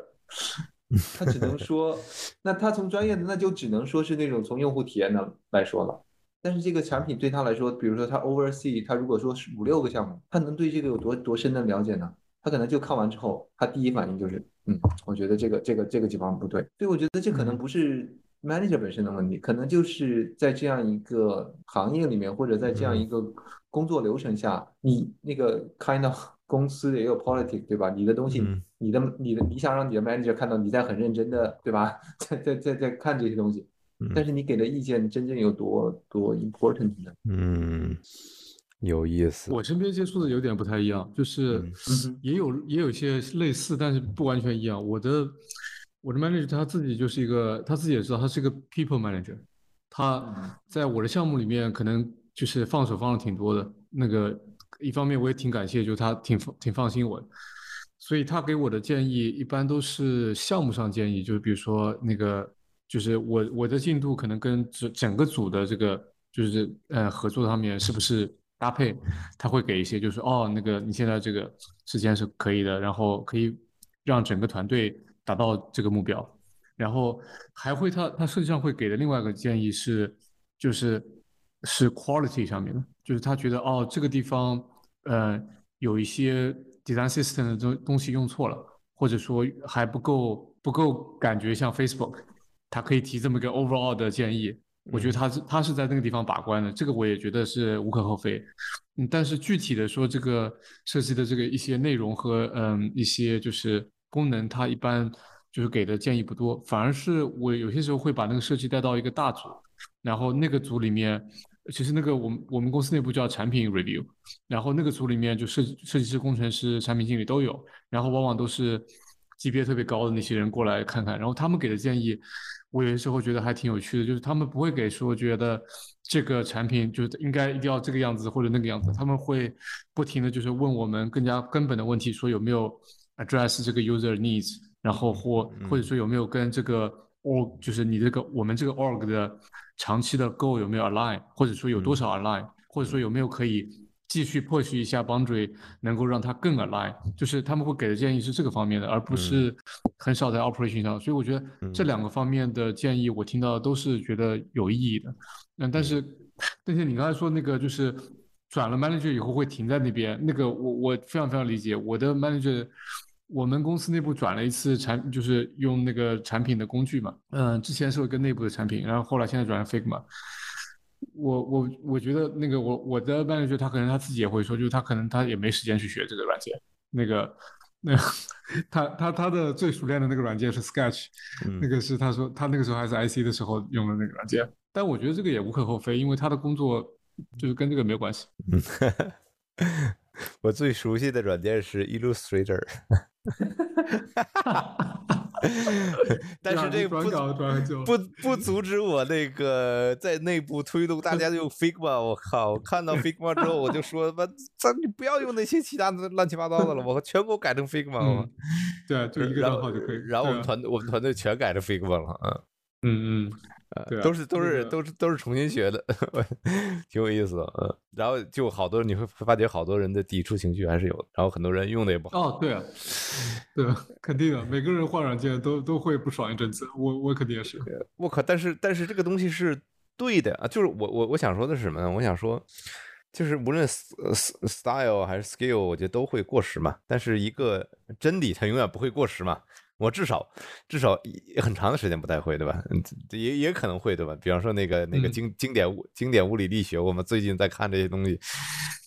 他只能说，那他从专业的那就只能说是那种从用户体验的来说了。但是这个产品对他来说，比如说他 oversee，他如果说是五六个项目，他能对这个有多多深的了解呢？他可能就看完之后，他第一反应就是，嗯，我觉得这个这个这个地方不对。所以我觉得这可能不是 manager 本身的问题，可能就是在这样一个行业里面，或者在这样一个工作流程下，你那个 kind of 公司也有 politics，对吧？你的东西，嗯你的你的你想让你的 manager 看到你在很认真的，对吧？在在在在看这些东西，但是你给的意见真正有多多 important 呢？嗯，有意思。我身边接触的有点不太一样，就是也有也有一些类似，但是不完全一样。我的我的 manager 他自己就是一个，他自己也知道他是一个 people manager，他在我的项目里面可能就是放手放的挺多的，那个一方面我也挺感谢，就他挺挺放心我的，所以他给我的建议一般都是项目上建议，就是比如说那个就是我我的进度可能跟整整个组的这个就是呃合作上面是不是搭配，他会给一些就是哦那个你现在这个时间是可以的，然后可以让整个团队达到这个目标，然后还会他他设计上会给的另外一个建议是就是是 quality 上面的。就是他觉得哦，这个地方呃有一些 design system 的东东西用错了，或者说还不够不够感觉像 Facebook，他可以提这么个 overall 的建议。我觉得他是他是在那个地方把关的，这个我也觉得是无可厚非。嗯，但是具体的说，这个设计的这个一些内容和嗯一些就是功能，他一般就是给的建议不多，反而是我有些时候会把那个设计带到一个大组，然后那个组里面。其实那个我们我们公司内部叫产品 review，然后那个组里面就设设计师、工程师、产品经理都有，然后往往都是级别特别高的那些人过来看看，然后他们给的建议，我有些时候觉得还挺有趣的，就是他们不会给说觉得这个产品就应该一定要这个样子或者那个样子，他们会不停的就是问我们更加根本的问题，说有没有 address 这个 user needs，然后或或者说有没有跟这个 org 就是你这个我们这个 org 的。长期的 goal 有没有 align，或者说有多少 align，或者说有没有可以继续 push 一下 boundary，能够让它更 align，就是他们会给的建议是这个方面的，而不是很少在 operation 上。所以我觉得这两个方面的建议我听到都是觉得有意义的。嗯，但是但是你刚才说那个就是转了 manager 以后会停在那边，那个我我非常非常理解。我的 manager。我们公司内部转了一次产，就是用那个产品的工具嘛。嗯，之前是一个内部的产品，然后后来现在转成 Figma。我我我觉得那个我我的 manager 他可能他自己也会说，就是他可能他也没时间去学这个软件。那个那 他他他的最熟练的那个软件是 Sketch，那个是他说他那个时候还是 IC 的时候用的那个软件。但我觉得这个也无可厚非，因为他的工作就是跟这个没有关系。我最熟悉的软件是 Illustrator。但是这不不不阻止我那个在内部推动大家用 Figma。我靠！我看到 Figma 之后，我就说：“妈，咱你不要用那些其他的乱七八糟的了，我全给我改成 Figma 了。”对，就一个账号就可以。然后我们团我们团队全改成 Figma 了。嗯嗯嗯。呃，都是都是都是都是重新学的，挺有意思的。嗯，然后就好多你会发觉好多人的抵触情绪还是有的，然后很多人用的也不好。哦，对啊，对啊，肯定的，每个人换软件都都会不爽一阵子。我我肯定也是。我靠，但是但是这个东西是对的啊，就是我我我想说的是什么呢？我想说，就是无论 style 还是 skill，我觉得都会过时嘛。但是一个真理它永远不会过时嘛。我至少至少很长的时间不太会，对吧？嗯，也也可能会，对吧？比方说那个那个经经典物经典物理力学，我们最近在看这些东西，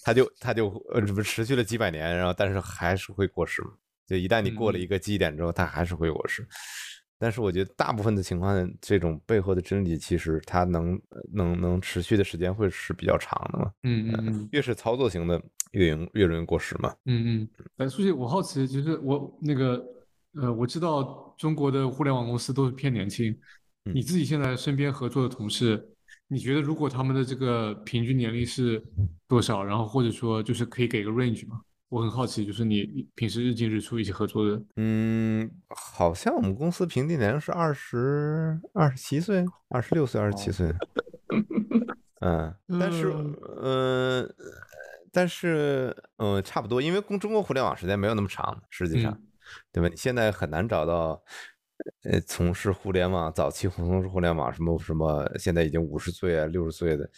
它就它就呃，持续了几百年，然后但是还是会过时嘛？就一旦你过了一个基点之后，它还是会过时。但是我觉得大部分的情况，这种背后的真理其实它能能能持续的时间会是比较长的嘛？嗯嗯嗯，越是操作型的越越容易过时嘛？嗯嗯。哎，书记，我好奇，其实我那个。呃，我知道中国的互联网公司都是偏年轻，你自己现在身边合作的同事，你觉得如果他们的这个平均年龄是多少？然后或者说就是可以给个 range 吗？我很好奇，就是你平时日进日出一起合作的，嗯，好像我们公司平均年龄是二十二十七岁，二十六岁，二十七岁，嗯，但是，嗯，但是，嗯，差不多，因为中中国互联网时间没有那么长，实际上。对吧？你现在很难找到，呃，从事互联网早期从事互联网什么什么，现在已经五十岁啊、六十岁的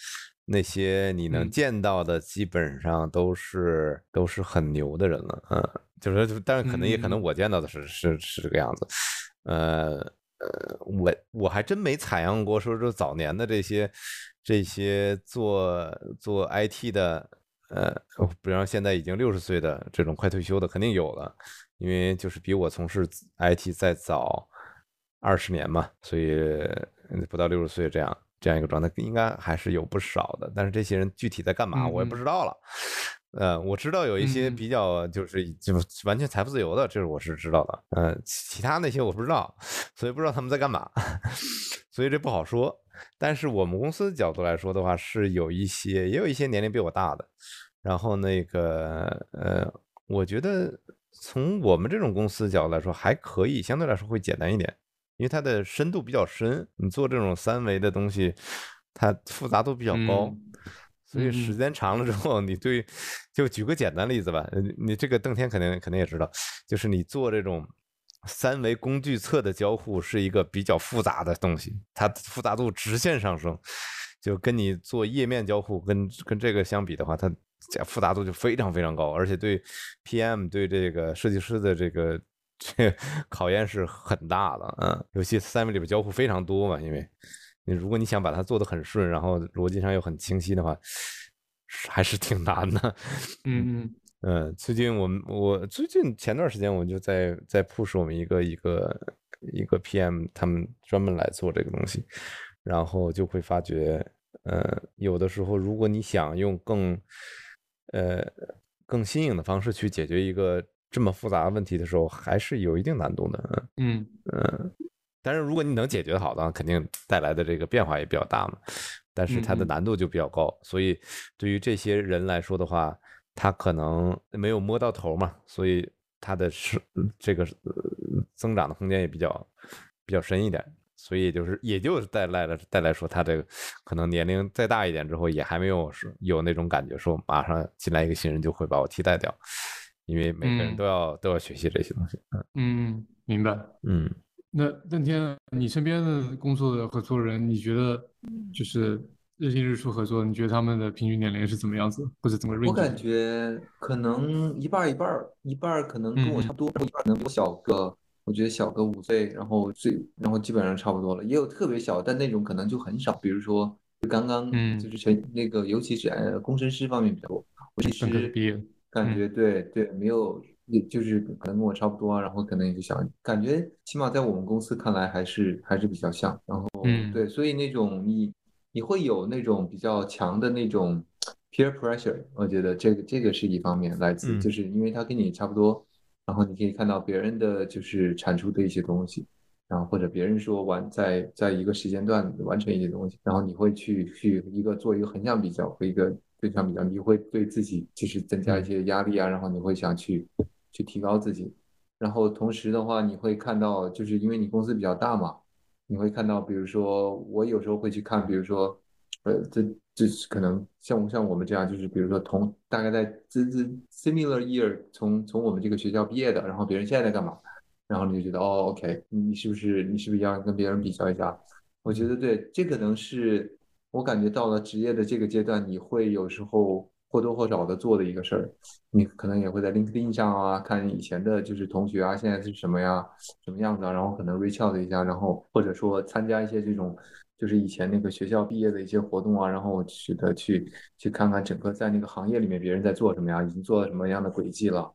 那些，你能见到的基本上都是都是很牛的人了。嗯，就是，但是可能也可能我见到的是是是这个样子。呃呃，我我还真没采样过，说说早年的这些这些做做 IT 的，呃，比方现在已经六十岁的这种快退休的，肯定有了。因为就是比我从事 IT 再早二十年嘛，所以不到六十岁这样这样一个状态，应该还是有不少的。但是这些人具体在干嘛，我也不知道了。呃，我知道有一些比较就是就完全财富自由的，这是我是知道的。呃，其他那些我不知道，所以不知道他们在干嘛，所以这不好说。但是我们公司的角度来说的话，是有一些也有一些年龄比我大的。然后那个呃，我觉得从我们这种公司角度来说还可以，相对来说会简单一点，因为它的深度比较深。你做这种三维的东西，它复杂度比较高。嗯所以时间长了之后，你对，就举个简单例子吧，呃你这个邓天肯定肯定也知道，就是你做这种三维工具册的交互是一个比较复杂的东西，它复杂度直线上升，就跟你做页面交互跟跟这个相比的话，它这复杂度就非常非常高，而且对 PM 对这个设计师的这个这考验是很大的，嗯，尤其三维里边交互非常多嘛，因为。你如果你想把它做得很顺，然后逻辑上又很清晰的话，还是挺难的。嗯嗯嗯，最近我们我最近前段时间我就在在 push 我们一个一个一个 PM，他们专门来做这个东西，然后就会发觉，呃，有的时候如果你想用更呃更新颖的方式去解决一个这么复杂的问题的时候，还是有一定难度的。嗯嗯，但是如果你能解决好的话，肯定带来的这个变化也比较大嘛。但是它的嗯嗯难度就比较高，所以对于这些人来说的话，他可能没有摸到头嘛，所以他的是这个呃增长的空间也比较比较深一点。所以就是也就是带来了带来说，他这个可能年龄再大一点之后，也还没有是有那种感觉，说马上进来一个新人就会把我替代掉，因为每个人嗯都要、都要学习这些东西。嗯嗯，明白。嗯。那邓天，你身边的工作的合作人，你觉得就是日进日出合作，你觉得他们的平均年龄是怎么样子，或者怎么？我感觉可能一半一半，一半可能跟我嗯差不多，一半可能比我小个，我觉得小个五岁，然后最然后基本上差不多了，也有特别小，但那种可能就很少，比如说就刚刚嗯。就是全那个，尤其是呃工程师方面比较多，我其实感觉对对没有，也就是可能跟我差不多啊，然后可能也就小，感觉起码在我们公司看来还是还是比较像，然后嗯。对，所以那种你你会有那种比较强的那种 peer pressure，我觉得这个这个是一方面，来自嗯。就是因为他跟你差不多，然后你可以看到别人的就是产出的一些东西，然后或者别人说完在在一个时间段完成一些东西，然后你会去去一个做一个横向比较和一个对象比较，你会对自己就是增加一些压力啊，然后你会想去去提高自己，然后同时的话，你会看到就是因为你公司比较大嘛。你会看到，比如说我有时候会去看，比如说，呃，这就是可能像像我们这样，就是比如说同大概在这这 similar year 从从我们这个学校毕业的，然后别人现在在干嘛，然后你就觉得哦，OK，你是不是你是不是要跟别人比较一下？我觉得对，这可能是我感觉到了职业的这个阶段，你会有时候或多或少的做的一个事儿。你可能也会在 LinkedIn 上啊，看以前的就是同学啊，现在是什么呀，什么样子啊，然后可能 reach out 一下，然后或者说参加一些这种就是以前那个学校毕业的一些活动啊，然后我去的去去看看整个在那个行业里面别人在做什么呀，已经做了什么样的轨迹了。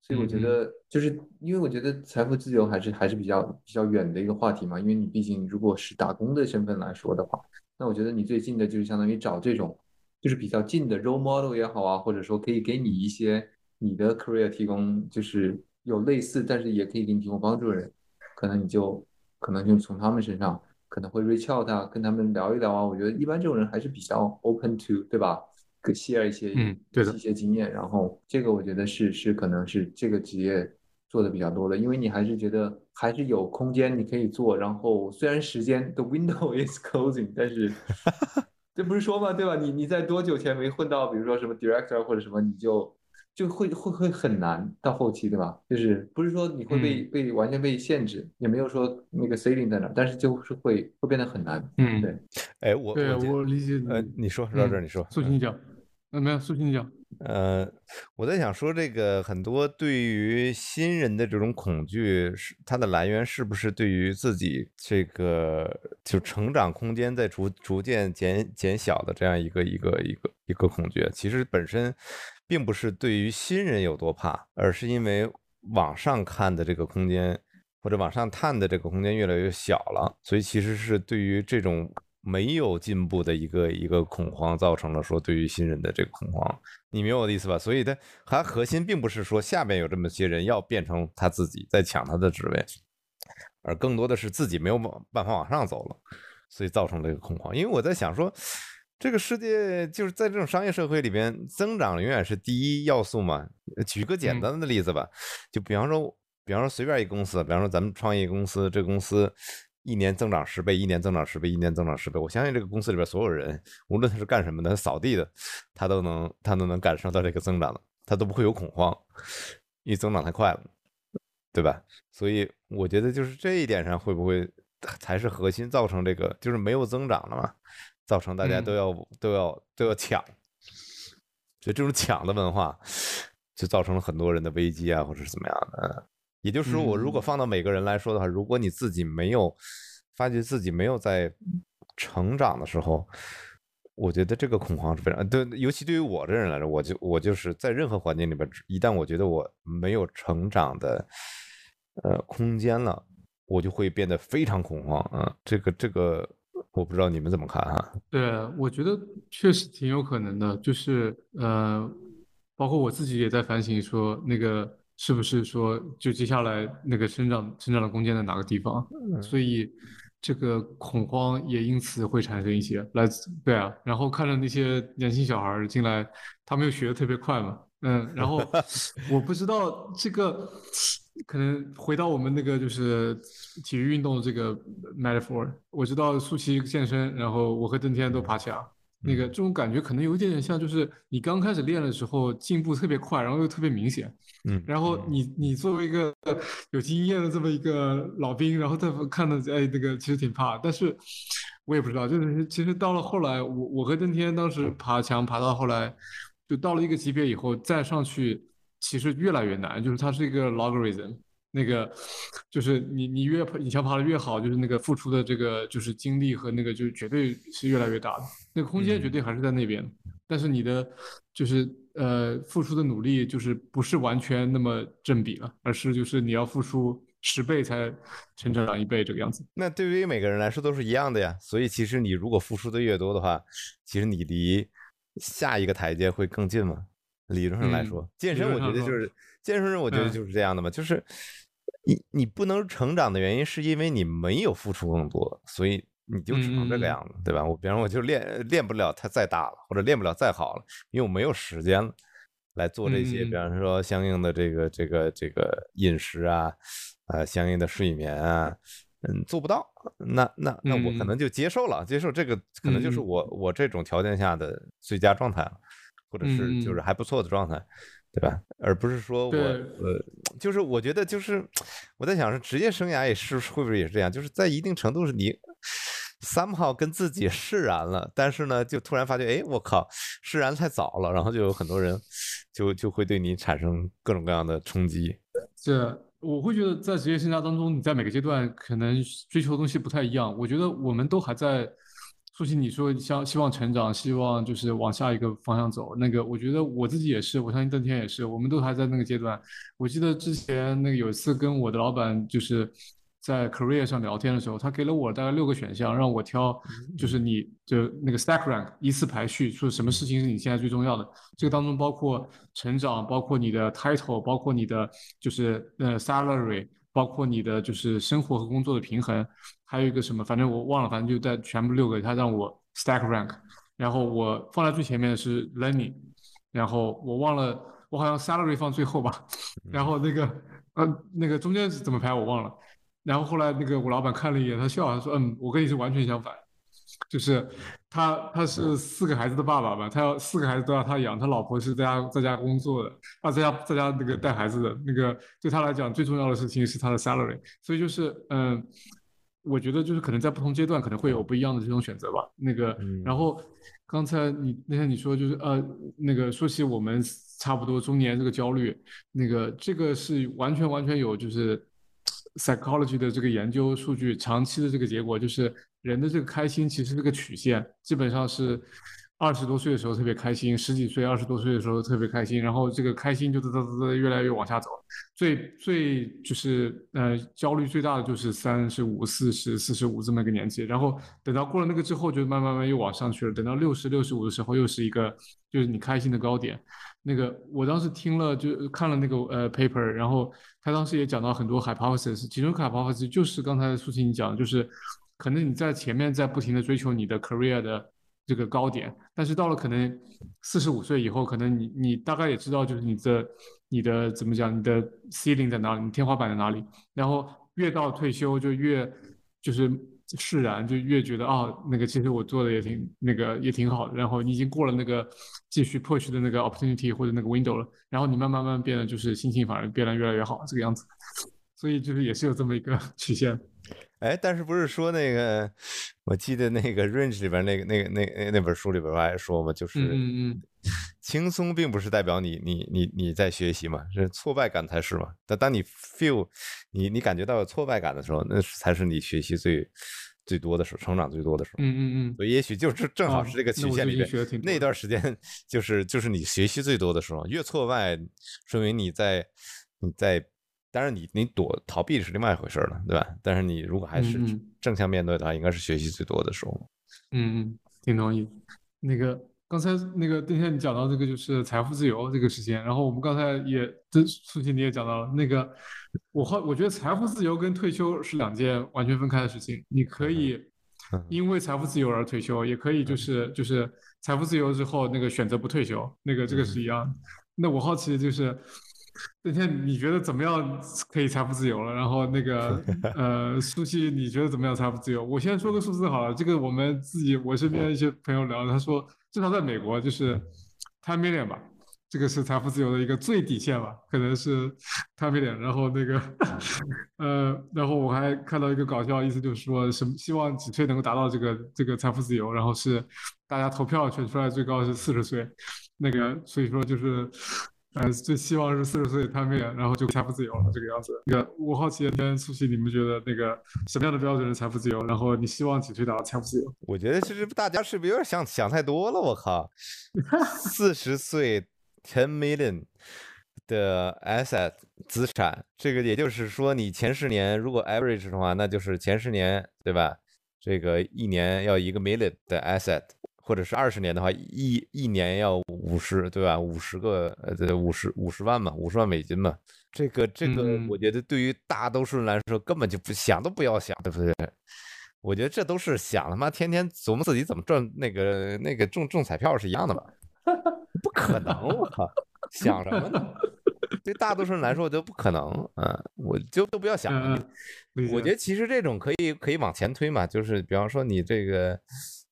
所以我觉得，就是因为我觉得财富自由还是还是比较比较远的一个话题嘛，因为你毕竟如果是打工的身份来说的话，那我觉得你最近的就是相当于找这种就是比较近的 role model 也好啊，或者说可以给你一些你的 career 提供，就是有类似，但是也可以给你提供帮助的人，可能你就可能就从他们身上可能会 reach out 啊，跟他们聊一聊啊。我觉得一般这种人还是比较 open to，对吧？可 share 一些嗯对的一些经验，然后这个我觉得是是可能是这个职业做的比较多的，因为你还是觉得还是有空间你可以做，然后虽然时间 the window is closing，但是 这不是说嘛，对吧？你你在多久前没混到，比如说什么 director 或者什么，你就就会会会很难到后期，对吧？就是不是说你会被、被完全被限制，也没有说那个 ceiling 在哪儿，但是就是会会变得很难。嗯对，哎，我对我我理解你。呃，你说说到这儿，嗯你说，素琴你讲，呃，没有，素琴你讲。呃，我在想说，这个很多对于新人的这种恐惧，是它的来源是不是对于自己这个就成长空间在逐逐渐减减小的这样一个一个一个一个恐惧？其实本身并不是对于新人有多怕，而是因为往上看的这个空间或者往上探的这个空间越来越小了，所以其实是对于这种没有进步的一个一个恐慌，造成了说对于新人的这个恐慌。你明白我的意思吧？所以它它核心并不是说下边有这么些人要变成他自己在抢他的职位，而更多的是自己没有办法往上走了，所以造成这个恐慌。因为我在想说，这个世界就是在这种商业社会里边，增长永远是第一要素嘛。举个简单的例子吧，就比方说，比方说随便一公司，比方说咱们创业公司，这个公司一年增长十倍，一年增长十倍，一年增长十倍，我相信这个公司里边所有人，无论他是干什么的，扫地的，他都能他都能感受到这个增长的，他都不会有恐慌，因为增长太快了，对吧？所以我觉得就是这一点上会不会才是核心，造成这个就是没有增长了嘛？造成大家都要、都要都要抢，所以这种抢的文化就造成了很多人的危机啊，或者是怎么样的。也就是说，我如果放到每个人来说的话，如果你自己没有发觉自己没有在成长的时候，我觉得这个恐慌是非常对，尤其对于我这人来说，我就我就是在任何环境里边，一旦我觉得我没有成长的呃空间了，我就会变得非常恐慌啊。这个这个。我不知道你们怎么看哈？对，我觉得确实挺有可能的，就是呃，包括我自己也在反省，说那个是不是说就接下来那个生长生长的空间在哪个地方？所以这个恐慌也因此会产生一些来自对啊，然后看着那些年轻小孩进来，他们又学的特别快嘛，嗯，然后 我不知道这个。可能回到我们那个就是体育运动的这个 metaphor，我知道舒淇健身，然后我和邓天都爬墙，那个这种感觉可能有一点点像，就是你刚开始练的时候进步特别快，然后又特别明显，嗯，然后你你作为一个 有经验的这么一个老兵，然后他看到哎那个其实挺怕，但是我也不知道，就是其实到了后来，我我和邓天当时爬墙爬到后来，就到了一个级别以后再上去。其实越来越难，就是它是一个 logarithm，那个就是你你越你想爬的越好，就是那个付出的这个就是精力和那个就绝对是越来越大的，那个空间绝对还是在那边，但是你的就是呃付出的努力就是不是完全那么正比了，而是就是你要付出十倍才成长一倍这个样子。那对于每个人来说都是一样的呀，所以其实你如果付出的越多的话，其实你离下一个台阶会更近嘛。理论上来说，健身我觉得就是健身，我觉得就是这样的嘛，就是你你不能成长的原因，是因为你没有付出更多，所以你就只能这个样子，对吧？我比方，我就练练不了它再大了，或者练不了再好了，因为我没有时间了来做这些，比方说相应的这个这个这个饮食啊，呃，相应的睡眠啊，嗯，做不到，那那那我可能就接受了，接受这个可能就是我我这种条件下的最佳状态了。或者是就是还不错的状态，对吧？而不是说我呃，就是我觉得就是我在想是职业生涯也是会不会也是这样？就是在一定程度是你 somehow 跟自己释然了，但是呢，就突然发觉，哎，我靠，释然太早了，然后就有很多人就就会对你产生各种各样的冲击。这我会觉得在职业生涯当中，你在每个阶段可能追求的东西不太一样。我觉得我们都还在。苏西，你说希希望成长，希望就是往下一个方向走。那个，我觉得我自己也是，我相信邓天也是，我们都还在那个阶段。我记得之前那个有一次跟我的老板就是在 career 上聊天的时候，他给了我大概六个选项，让我挑，就是你就那个 stack rank 依次排序，说什么事情是你现在最重要的。这个当中包括成长，包括你的 title，包括你的就是呃 salary。包括你的就是生活和工作的平衡，还有一个什么，反正我忘了，反正就在全部六个，他让我 stack rank，然后我放在最前面的是 learning，然后我忘了，我好像 salary 放最后吧，然后那个呃那个中间是怎么排我忘了，然后后来那个我老板看了一眼，他笑，他说嗯，我跟你是完全相反。就是他，他是四个孩子的爸爸嘛，他要四个孩子都要他养，他老婆是在家在家工作的，啊，在家在家那个带孩子的，那个对他来讲最重要的事情是他的 salary，所以就是嗯，我觉得就是可能在不同阶段可能会有不一样的这种选择吧。那个，然后刚才你那天你说就是呃，那个说起我们差不多中年这个焦虑，那个这个是完全完全有就是 psychology 的这个研究数据，长期的这个结果就是。人的这个开心其实是个曲线，基本上是二十多岁的时候特别开心，十几岁、二十多岁的时候特别开心，然后这个开心就嘚嘚嘚嘚越来越往下走，最最就是呃焦虑最大的就是三十五、四十、四十五这么一个年纪，然后等到过了那个之后，就慢慢慢又往上去了，等到六十六十五的时候又是一个就是你开心的高点。那个我当时听了就看了那个呃 paper，然后他当时也讲到很多 hypothesis，其中 hypothesis 就是刚才苏青你讲的，就是。可能你在前面在不停的追求你的 career 的这个高点，但是到了可能四十五岁以后，可能你你大概也知道，就是你的你的怎么讲，你的 ceiling 在哪里，你天花板在哪里，然后越到退休就越就是释然，就越觉得啊，那个其实我做的也挺那个也挺好的，然后你已经过了那个继续 push 的那个 opportunity 或者那个 window 了，然后你慢慢慢慢变得就是心情反而变得越来越好这个样子，所以就是也是有这么一个 曲线。哎，但是不是说那个？我记得那个《Range》里边那个、那个、那那本书里边还说嘛，就是嗯嗯轻松并不是代表你、你、你、你在学习嘛，是挫败感才是嘛。但当你 feel 你你感觉到有挫败感的时候，那才是你学习最最多的时候，成长最多的时候。嗯嗯嗯，所以也许就是正好是这个曲线里边，那段时间就是就是你学习最多的时候。越挫败，说明你在你在。当然，你你躲逃避是另外一回事了，对吧？但是你如果还是正向面对的话，应该是学习最多的时候。嗯嗯，挺同意。那个刚才那个邓天你讲到这个就是财富自由这个时间，然后我们刚才也这苏琪你也讲到了那个，我好我觉得财富自由跟退休是两件完全分开的事情。你可以因为财富自由而退休，也可以就是就是财富自由之后那个选择不退休，那个这个是一样。那我好奇的就是。那天你觉得怎么样可以财富自由了？然后那个呃，苏西你觉得怎么样财富自由？我先说个数字好了，这个我们自己我身边一些朋友聊，他说至少在美国就是 ten million 吧，这个是财富自由的一个最底线吧，可能是 ten million。然后那个 呃，然后我还看到一个搞笑，意思就是说什么希望几岁能够达到这个这个财富自由，然后是大家投票选出来最高是四十岁，那个所以说就是。呃，最希望是四十岁摊面，然后就财富自由了这个样子。那个我好奇，天苏西，你们觉得那个什么样的标准是财富自由？然后你希望几岁达到财富自由？我觉得其实大家是不是有点想想太多了？我靠，四十岁 ten million 的 asset 资产，这个也就是说，你前十年如果 average 的话，那就是前十年对吧？这个一年要一个 million 的 asset。或者是二十年的话，一一年要五十，对吧？五十个，呃，五十五十万嘛，五十万美金嘛。这个这个，我觉得对于大多数人来说，根本就不想都不要想，对不对？我觉得这都是想他妈天天琢磨自己怎么赚那个那个中中彩票是一样的吧？不可能，我靠，想什么呢？对大多数人来说，我觉得不可能。嗯，我就都不要想。我觉得其实这种可以可以往前推嘛，就是比方说你这个。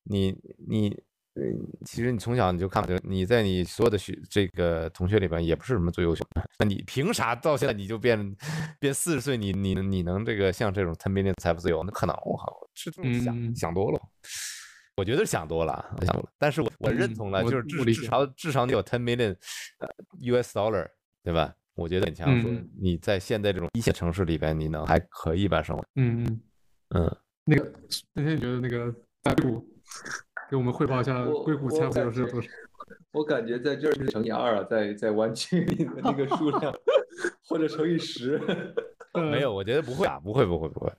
你你嗯，其实你从小你就看就你在你所有的学这个同学里边也不是什么最优秀的，那你凭啥到现在你就变变四十岁，你你你能这个像这种 ten million 财富自由？那可能我靠，是这么想想多了，我觉得想多了，想多了。但是我我认同了，就是至至少至少你有 ten million US dollar，对吧？我觉得很强，说你在现在这种一线城市里边，你能还可以吧生活？嗯嗯嗯，那个那天你觉得那个大陆？给我们汇报一下硅谷财富自由是多少？我感觉在这儿是乘以二啊，在在湾区里的那个数量，或者乘以十。没有，我觉得不会啊，不会，不会，不会，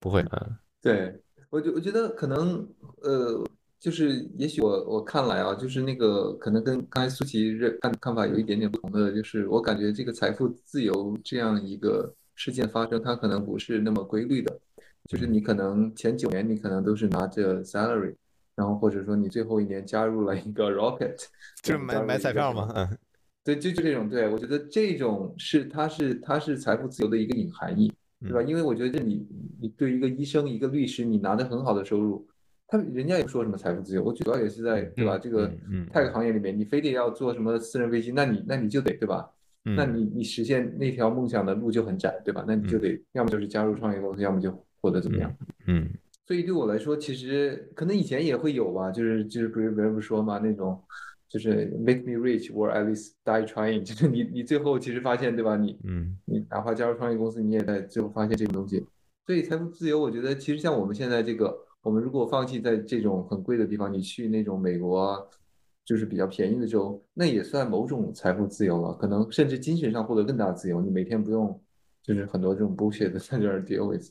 不会。啊，对我觉我觉得可能呃，就是也许我我看来啊，就是那个可能跟刚才苏琪认看看法有一点点不同的，就是我感觉这个财富自由这样一个事件发生，它可能不是那么规律的，就是你可能前九年你可能都是拿着 salary。然后或者说你最后一年加入了一个 Rocket，就是买买彩票嘛？嗯，对，就就这种。对我觉得这种是它是它是财富自由的一个隐含义，对吧？因为我觉得你你对一个医生一个律师，你拿的很好的收入，他人家也说什么财富自由，我主要也是在对吧？这个泰克行业里面，你非得要做什么私人飞机，那你那你就得对吧？那你你实现那条梦想的路就很窄，对吧？那你就得要么就是加入创业公司，要么就活得怎么样？嗯。所以对我来说，其实可能以前也会有吧，就是就是不是别人不说嘛，那种就是 make me rich or at least die trying，就是你你最后其实发现对吧？你嗯，你哪怕加入创业公司，你也在最后发现这个东西。所以财富自由，我觉得其实像我们现在这个，我们如果放弃在这种很贵的地方，你去那种美国，就是比较便宜的州，那也算某种财富自由了。可能甚至精神上获得更大的自由，你每天不用就是很多这种 bullshit 在这儿 deal with。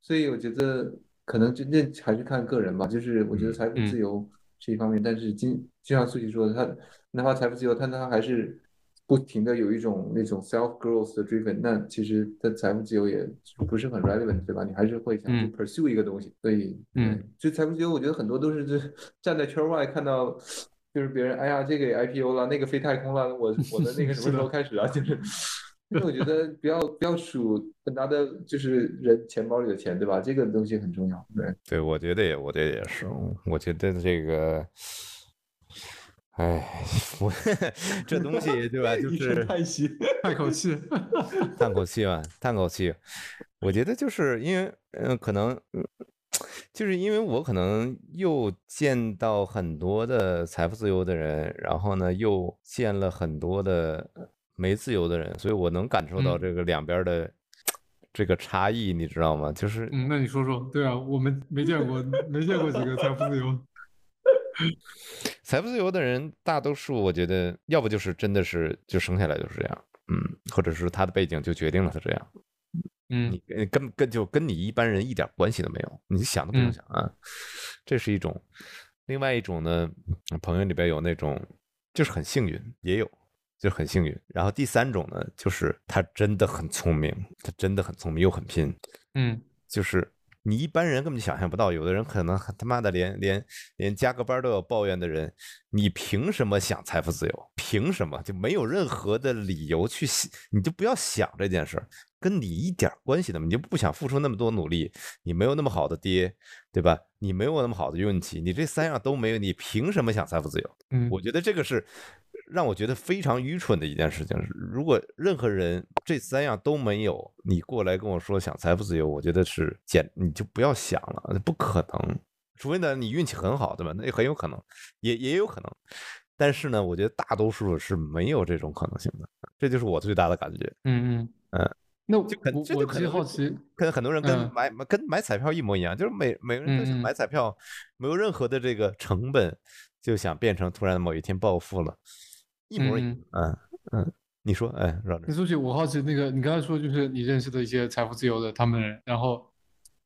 所以我觉得。可能真正还是看个人吧，就是我觉得财富自由是一方面，但是今就像苏琪说的，他哪怕财富自由，他他还是不停的有一种那种 self growth 的 driven，那其实他财富自由也不是很 relevant，对吧？你还是会想去嗯 pursue 一个东西，所以嗯，就财富自由，我觉得很多都是这站在圈外看到，就是别人哎呀这个也 IPO 了，那个飞太空了，我 我的那个什么时候开始啊？就是。因为我觉得不要不要数拿的就是人钱包里的钱，对吧？这个东西很重要。对，对，我觉得也，我觉得也是，我觉得这个，哎，我 这东西对吧？就是叹息。叹口气。叹口气吧，叹口气。我觉得就是因为，嗯、可能，嗯，就是因为我可能又见到很多的财富自由的人，然后呢，又见了很多的没自由的人，所以我能感受到嗯这个两边的这个差异，你知道吗？就是嗯，那你说说，对啊，我们没见过，没见过几个财富自由。财富自由的人，大多数我觉得，要不就是真的是就生下来就是这样，嗯，或者是他的背景就决定了他这样，嗯你跟跟就跟你一般人一点关系都没有，你想都不用嗯想啊，这是一种。另外一种呢，朋友里边有那种就是很幸运，也有就很幸运。然后第三种呢，就是他真的很聪明，他真的很聪明又很拼，嗯就是你一般人根本就想象不到，有的人可能还他妈的连连连加个班都要抱怨的人，你凭什么想财富自由？凭什么就没有任何的理由去想？你就不要想这件事儿，跟你一点关系都没有，你就不想付出那么多努力，你没有那么好的爹，对吧？你没有那么好的运气，你这三样都没有，你凭什么想财富自由？嗯我觉得这个是让我觉得非常愚蠢的一件事情。如果任何人这三样都没有，你过来跟我说想财富自由，我觉得是简你就不要想了，不可能。除非呢你运气很好，对吧？那也很有可能，也也有可能。但是呢，我觉得大多数是没有这种可能性的，这就是我最大的感觉。嗯嗯嗯，那我我其实这就可能好奇，跟很多人跟嗯买、跟买彩票一模一样，就是每每个人都想买彩票，没有任何的这个成本，就想变成突然某一天暴富了，一模一样。嗯嗯，你说，哎，让那苏姐，我好奇那个，你刚才说就是你认识的一些财富自由的他们人，然后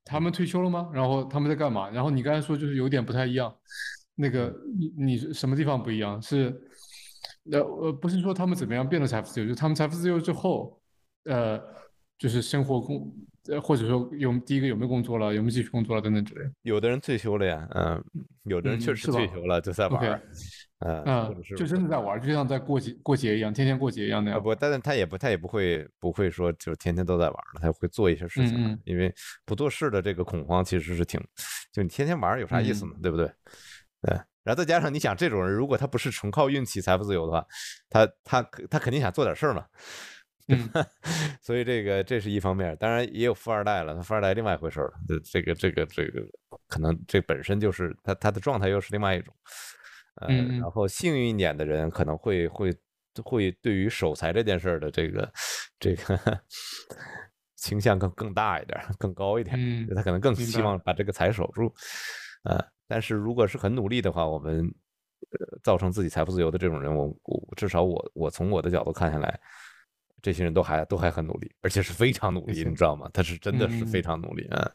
他们退休了吗？然后他们在干嘛？然后你刚才说就是有点不太一样，那个你你是什么地方不一样？是呃呃，不是说他们怎么样变得财富自由，就是他们财富自由之后，呃，就是生活工，呃或者说有第一个有没有工作了，有没有继续工作了等等之类的。有的人退休了呀，嗯，有的人确实退休了，就在玩嗯，就真的在玩，就像在过节过节一样，天天过节一样那样。啊不，但是他也不，他也不会不会说就天天都在玩他会做一些事情的，嗯嗯因为不做事的这个恐慌其实是挺，就你天天玩有啥意思呢？对不对？对，然后再加上你想这种人，如果他不是纯靠运气财富自由的话，他他他肯定想做点事儿嘛，嗯 所以这个这是一方面，当然也有富二代了，他富二代另外一回事儿了，这这个这个这个可能这本身就是他他的状态又是另外一种，呃，嗯嗯然后幸运一点的人可能会会会对于守财这件事儿的这个这个倾向更更大一点，更高一点，嗯他可能更希望把这个财守住，呃，但是如果是很努力的话，我们呃造成自己财富自由的这种人，我我至少我我从我的角度看下来，这些人都还都还很努力，而且是非常努力，你知道吗？他是真的是非嗯常努力啊，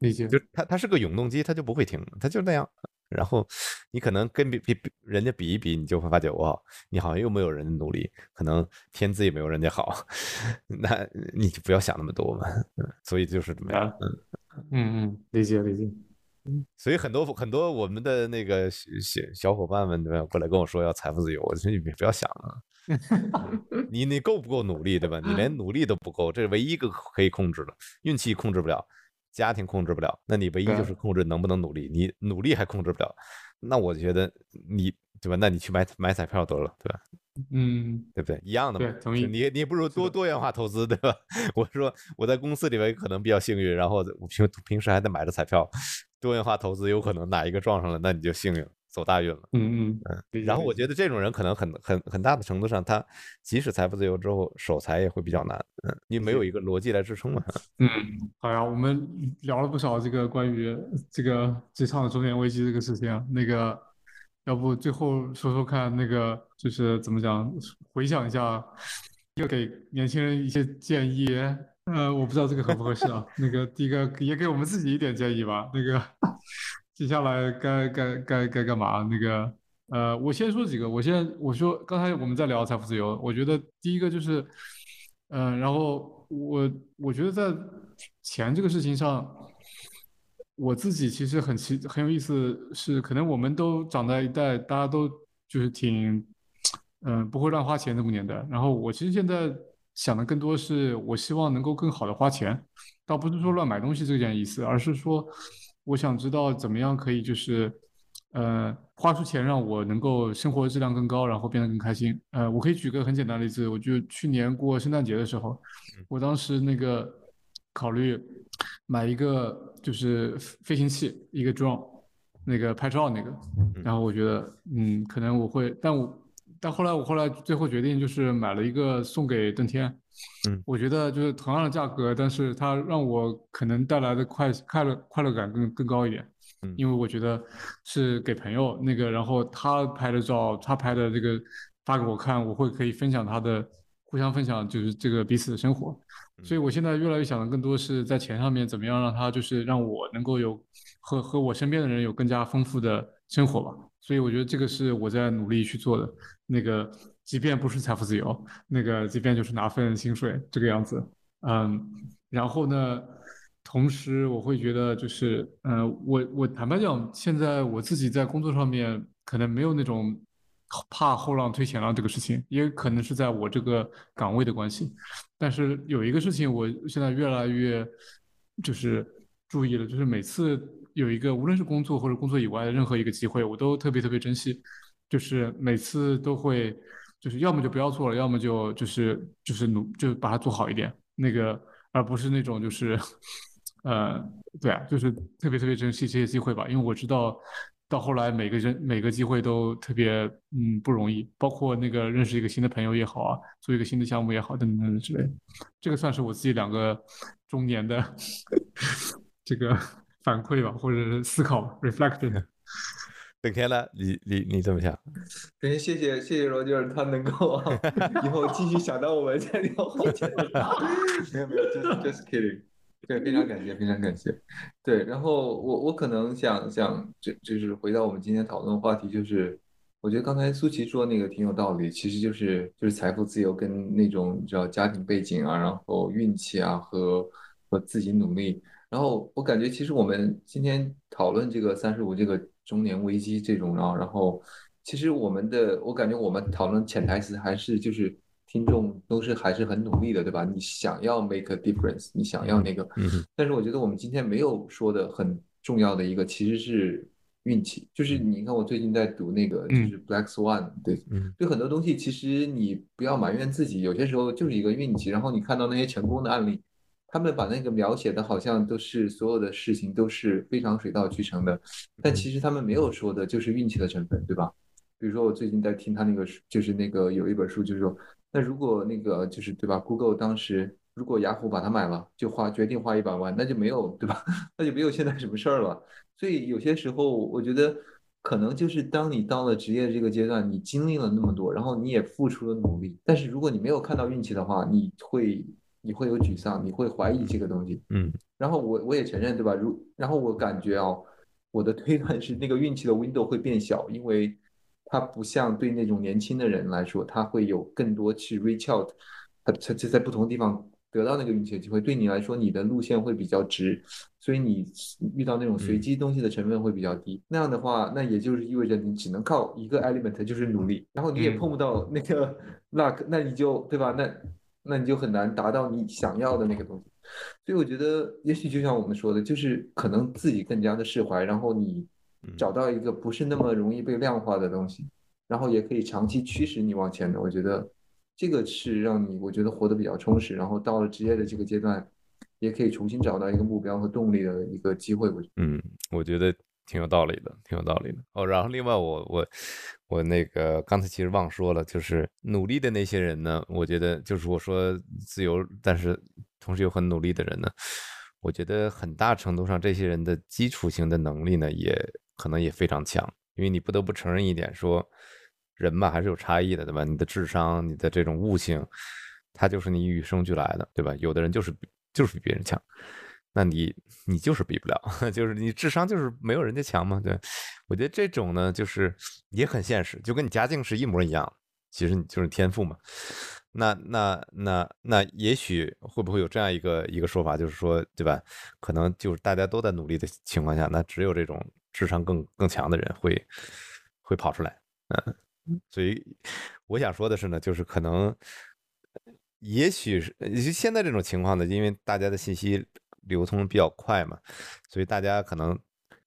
理解。就他他是个永动机，他就不会停，他就那样。然后你可能跟比比比人家比一比，你就会发觉哇，你好像又没有人家努力，可能天资也没有人家好，那你就不要想那么多嘛。嗯所以就是怎么样？嗯。嗯嗯，理解理解。所以很多很多我们的那个小小小伙伴们对吧，过来跟我说要财富自由，我说你不要想了，你你够不够努力对吧？你连努力都不够，这是唯一一个可以控制的，运气控制不了，家庭控制不了，那你唯一就是控制能不能努力，你努力还控制不了，那我觉得你对吧？那你去买买彩票得了，对吧？嗯对不对？一样的嘛。对同意你你不如多多元化投资，对吧？我说我在公司里边可能比较幸运，然后我平平时还得买着彩票，多元化投资有可能哪一个撞上了，那你就幸运了，走大运了。嗯嗯嗯，然后我觉得这种人可能很很很大的程度上，他即使财富自由之后，守财也会比较难，嗯，因为没有一个逻辑来支撑嘛。嗯，好呀，我们聊了不少这个关于这个职场的中年危机这个事情啊，那个要不最后说说看，那个就是怎么讲，回想一下，要给年轻人一些建议。呃，我不知道这个合不合适啊。那个第一个也给我们自己一点建议吧。那个接下来该该该该干嘛？那个呃，我先说几个。我先我说，刚才我们在聊财富自由，我觉得第一个就是，嗯、然后我我觉得在钱这个事情上，我自己其实很奇很有意思，是可能我们都长在一代，大家都就是挺，嗯、不会乱花钱那么年代。然后我其实现在想的更多是，我希望能够更好的花钱，倒不是说乱买东西这件意思，而是说我想知道怎么样可以就是。呃，花出钱让我能够生活质量更高，然后变得更开心。呃，我可以举个很简单的例子，我就去年过圣诞节的时候，我当时那个考虑买一个就是飞行器，一个 drone，那个拍照那个，然后我觉得，嗯，可能我会，但我但后来我后来最后决定就是买了一个送给邓天，嗯，我觉得就是同样的价格，但是它让我可能带来的快快乐快乐感更更高一点。嗯因为我觉得是给朋友那个，然后他拍的照，他拍的这个发给我看，我会可以分享他的，互相分享就是这个彼此的生活。所以我现在越来越想的更多是在钱上面怎么样让他就是让我能够有和和我身边的人有更加丰富的生活吧。所以我觉得这个是我在努力去做的。那个即便不是财富自由，那个即便就是拿份薪水这个样子，嗯，然后呢？同时，我会觉得就是，呃，我我坦白讲，现在我自己在工作上面可能没有那种怕后浪推前浪这个事情，也可能是在我这个岗位的关系。但是有一个事情，我现在越来越就是注意了，就是每次有一个无论是工作或者工作以外的任何一个机会，我都特别特别珍惜，就是每次都会，就是要么就不要做了，要么就就是就是努就把它做好一点，那个而不是那种就是。呃，对啊，就是特别特别珍惜这些机会吧，因为我知道到后来每个人每个机会都特别嗯不容易，包括那个认识一个新的朋友也好啊，做一个新的项目也好，等等之类的。这个算是我自己两个中年的 这个反馈吧，或者是思考 reflection。邓天呢？你你你怎么想？首先谢谢谢谢罗杰尔他能够啊，以后继续想到我们在聊。没有没有，just just kidding。对，非常感谢，非常感谢。对，然后我我可能想想，就就是回到我们今天讨论的话题，就是我觉得刚才苏琪说那个挺有道理，其实就是就是财富自由跟那种你知道家庭背景啊，然后运气啊和和自己努力，然后我感觉其实我们今天讨论这个三十五这个中年危机这种，然后然后其实我们的我感觉我们讨论潜台词还是就是。听众都是还是很努力的，对吧？你想要 make a difference，你想要那个，嗯但是我觉得我们今天没有说的很重要的一个，其实是运气。就是你看，我最近在读那个，就是 Black Swan，对，嗯对很多东西，其实你不要埋怨自己，有些时候就是一个运气。然后你看到那些成功的案例，他们把那个描写的好像都是所有的事情都是非常水到渠成的，但其实他们没有说的就是运气的成分，对吧？比如说我最近在听他那个，就是那个有一本书，就是说。那如果那个就是对吧？Google 当时如果雅虎把它买了，就花决定花一百万，那就没有对吧？那就没有现在什么事儿了。所以有些时候，我觉得可能就是当你到了职业这个阶段，你经历了那么多，然后你也付出了努力，但是如果你没有看到运气的话，你会你会有沮丧，你会怀疑这个东西。嗯。然后我我也承认对吧？如然后我感觉哦，我的推断是那个运气的 window 会变小，因为。它不像对那种年轻的人来说，他会有更多去 reach out，他他就在不同地方得到那个运气的机会。对你来说，你的路线会比较直，所以你遇到那种随机东西的成分会比较低。那样的话，那也就是意味着你只能靠一个 element，就是努力，然后你也碰不到那个 luck，那你就对吧？那那你就很难达到你想要的那个东西。所以我觉得，也许就像我们说的，就是可能自己更加的释怀，然后你。找到一个不是那么容易被量化的东西，然后也可以长期驱使你往前的。我觉得这个是让你我觉得活得比较充实，然后到了职业的这个阶段，也可以重新找到一个目标和动力的一个机会。我嗯，我觉得挺有道理的，挺有道理的。哦，然后另外我我我那个刚才其实忘说了，就是努力的那些人呢，我觉得就是我说自由，但是同时又很努力的人呢。我觉得很大程度上，这些人的基础性的能力呢，也可能也非常强，因为你不得不承认一点，说人嘛还是有差异的，对吧？你的智商，你的这种悟性，它就是你与生俱来的，对吧？有的人就是就是比别人强，那你你就是比不了，就是你智商就是没有人家强嘛。对，我觉得这种呢，就是也很现实，就跟你家境是一模一样，其实你就是天赋嘛。那那那那也许会不会有这样一个一个说法，就是说，对吧？可能就是大家都在努力的情况下，那只有这种智商更更强的人会会跑出来。嗯，所以我想说的是呢，就是可能也许是现在这种情况呢，因为大家的信息流通比较快嘛，所以大家可能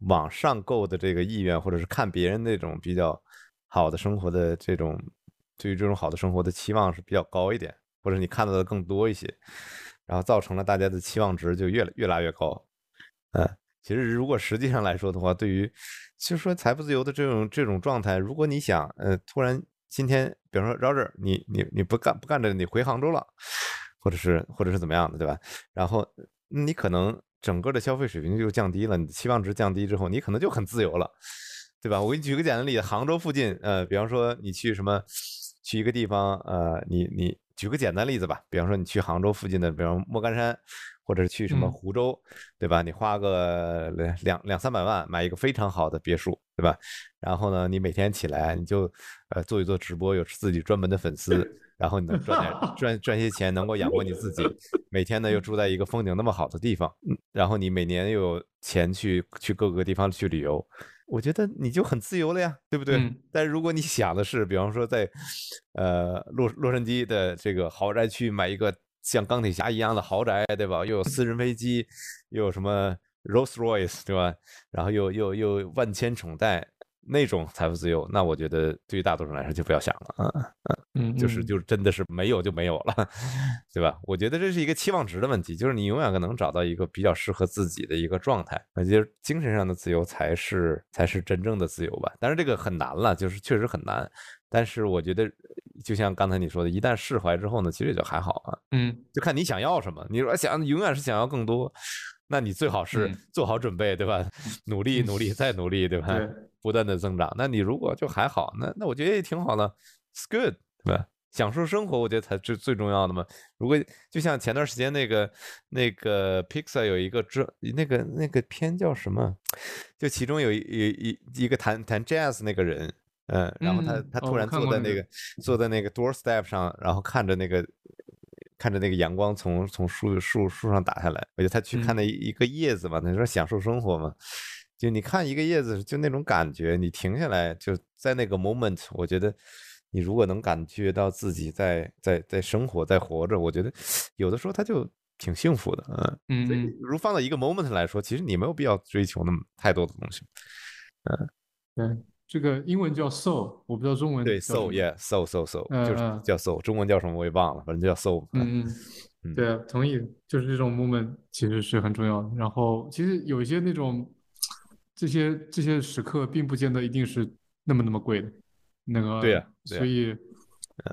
往上购的这个意愿，或者是看别人那种比较好的生活的这种。对于这种好的生活的期望是比较高一点，或者你看到的更多一些，然后造成了大家的期望值就越越拉越高。嗯，其实如果实际上来说的话，对于其实说财富自由的这种这种状态，如果你想，呃，突然今天，比方说 Roger，你你你不干不干着，你回杭州了，或者是或者是怎么样的，对吧？然后你可能整个的消费水平就降低了，你的期望值降低之后，你可能就很自由了，对吧？我给你举个简单例子，杭州附近，呃，比方说你去什么。去一个地方，呃，你你举个简单例子吧，比方说你去杭州附近的，比方莫干山，或者是去什么湖州，对吧？你花个两两三百万买一个非常好的别墅，对吧？然后呢，你每天起来你就呃做一做直播，有自己专门的粉丝，然后你能赚点赚赚些钱，能够养活你自己。每天呢又住在一个风景那么好的地方，然后你每年又有钱去去各个地方去旅游。我觉得你就很自由了呀，对不对？但如果你想的是，比方说在，呃洛洛杉矶的这个豪宅区买一个像钢铁侠一样的豪宅，对吧？又有私人飞机，又有什么 Rolls Royce，对吧？然后又又又万千宠贷。那种财富自由，那我觉得对于大多数人来说就不要想了，嗯嗯，就是就是真的是没有就没有了，对吧？我觉得这是一个期望值的问题，就是你永远可能找到一个比较适合自己的一个状态，那就是精神上的自由才是才是真正的自由吧。但是这个很难了，就是确实很难。但是我觉得，就像刚才你说的，一旦释怀之后呢，其实也就还好啊，嗯，就看你想要什么。你说想永远是想要更多，那你最好是做好准备，对吧？努力努力 再努力，对吧？不断的增长，那你如果就还好，那那我觉得也挺好的，it's good，对吧？享受生活，我觉得才是最重要的嘛。如果就像前段时间那个那个 Pixar 有一个这那个那个片叫什么？就其中有一一一个弹弹 jazz 那个人，嗯，然后他他突然坐在那个坐在那个 doorstep 上，然后看着那个看着那个阳光从从树树树上打下来，我觉得他去看那一个叶子嘛，他说享受生活嘛。就你看一个叶子，就那种感觉，你停下来，就在那个 moment，我觉得你如果能感觉到自己在在在生活，在活着，我觉得有的时候他就挺幸福的，嗯嗯。如放到一个 moment 来说，其实你没有必要追求那么太多的东西，嗯，对，这个英文叫 soul，我不知道中文对 soul，yeah，soul，soul，soul，就是叫 soul，中文叫什么我也忘了，反正叫 soul，嗯嗯，对啊，同意，就是这种 moment 其实是很重要的。然后其实有一些那种。这些这些时刻并不见得一定是那么那么贵的，那个对呀，所以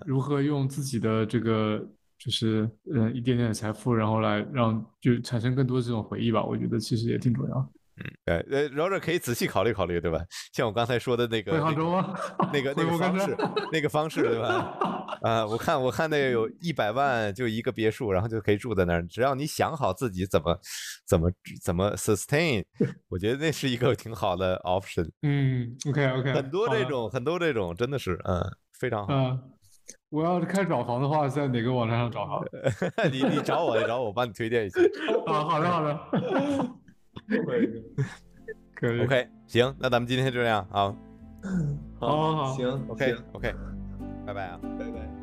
如何用自己的这个就是嗯一点点的财富，然后来让就产生更多这种回忆吧，我觉得其实也挺重要。嗯，呃呃，然后可以仔细考虑考虑，对吧？像我刚才说的那个，回杭州吗？那个 那个方式，那个方式，对吧？啊，我看我看那个有一百万就一个别墅，然后就可以住在那儿。只要你想好自己怎么怎么怎么 sustain，我觉得那是一个挺好的 option。嗯，OK OK，很多这种很多这种真的是嗯非常好。嗯，我要是开始找房的话，在哪个网站上找好？你你找我，你找我，我帮你推荐一下。啊，好的好的。可以，OK，行，那咱们今天就这样，好，好，好，行，OK，OK，拜拜啊，拜拜。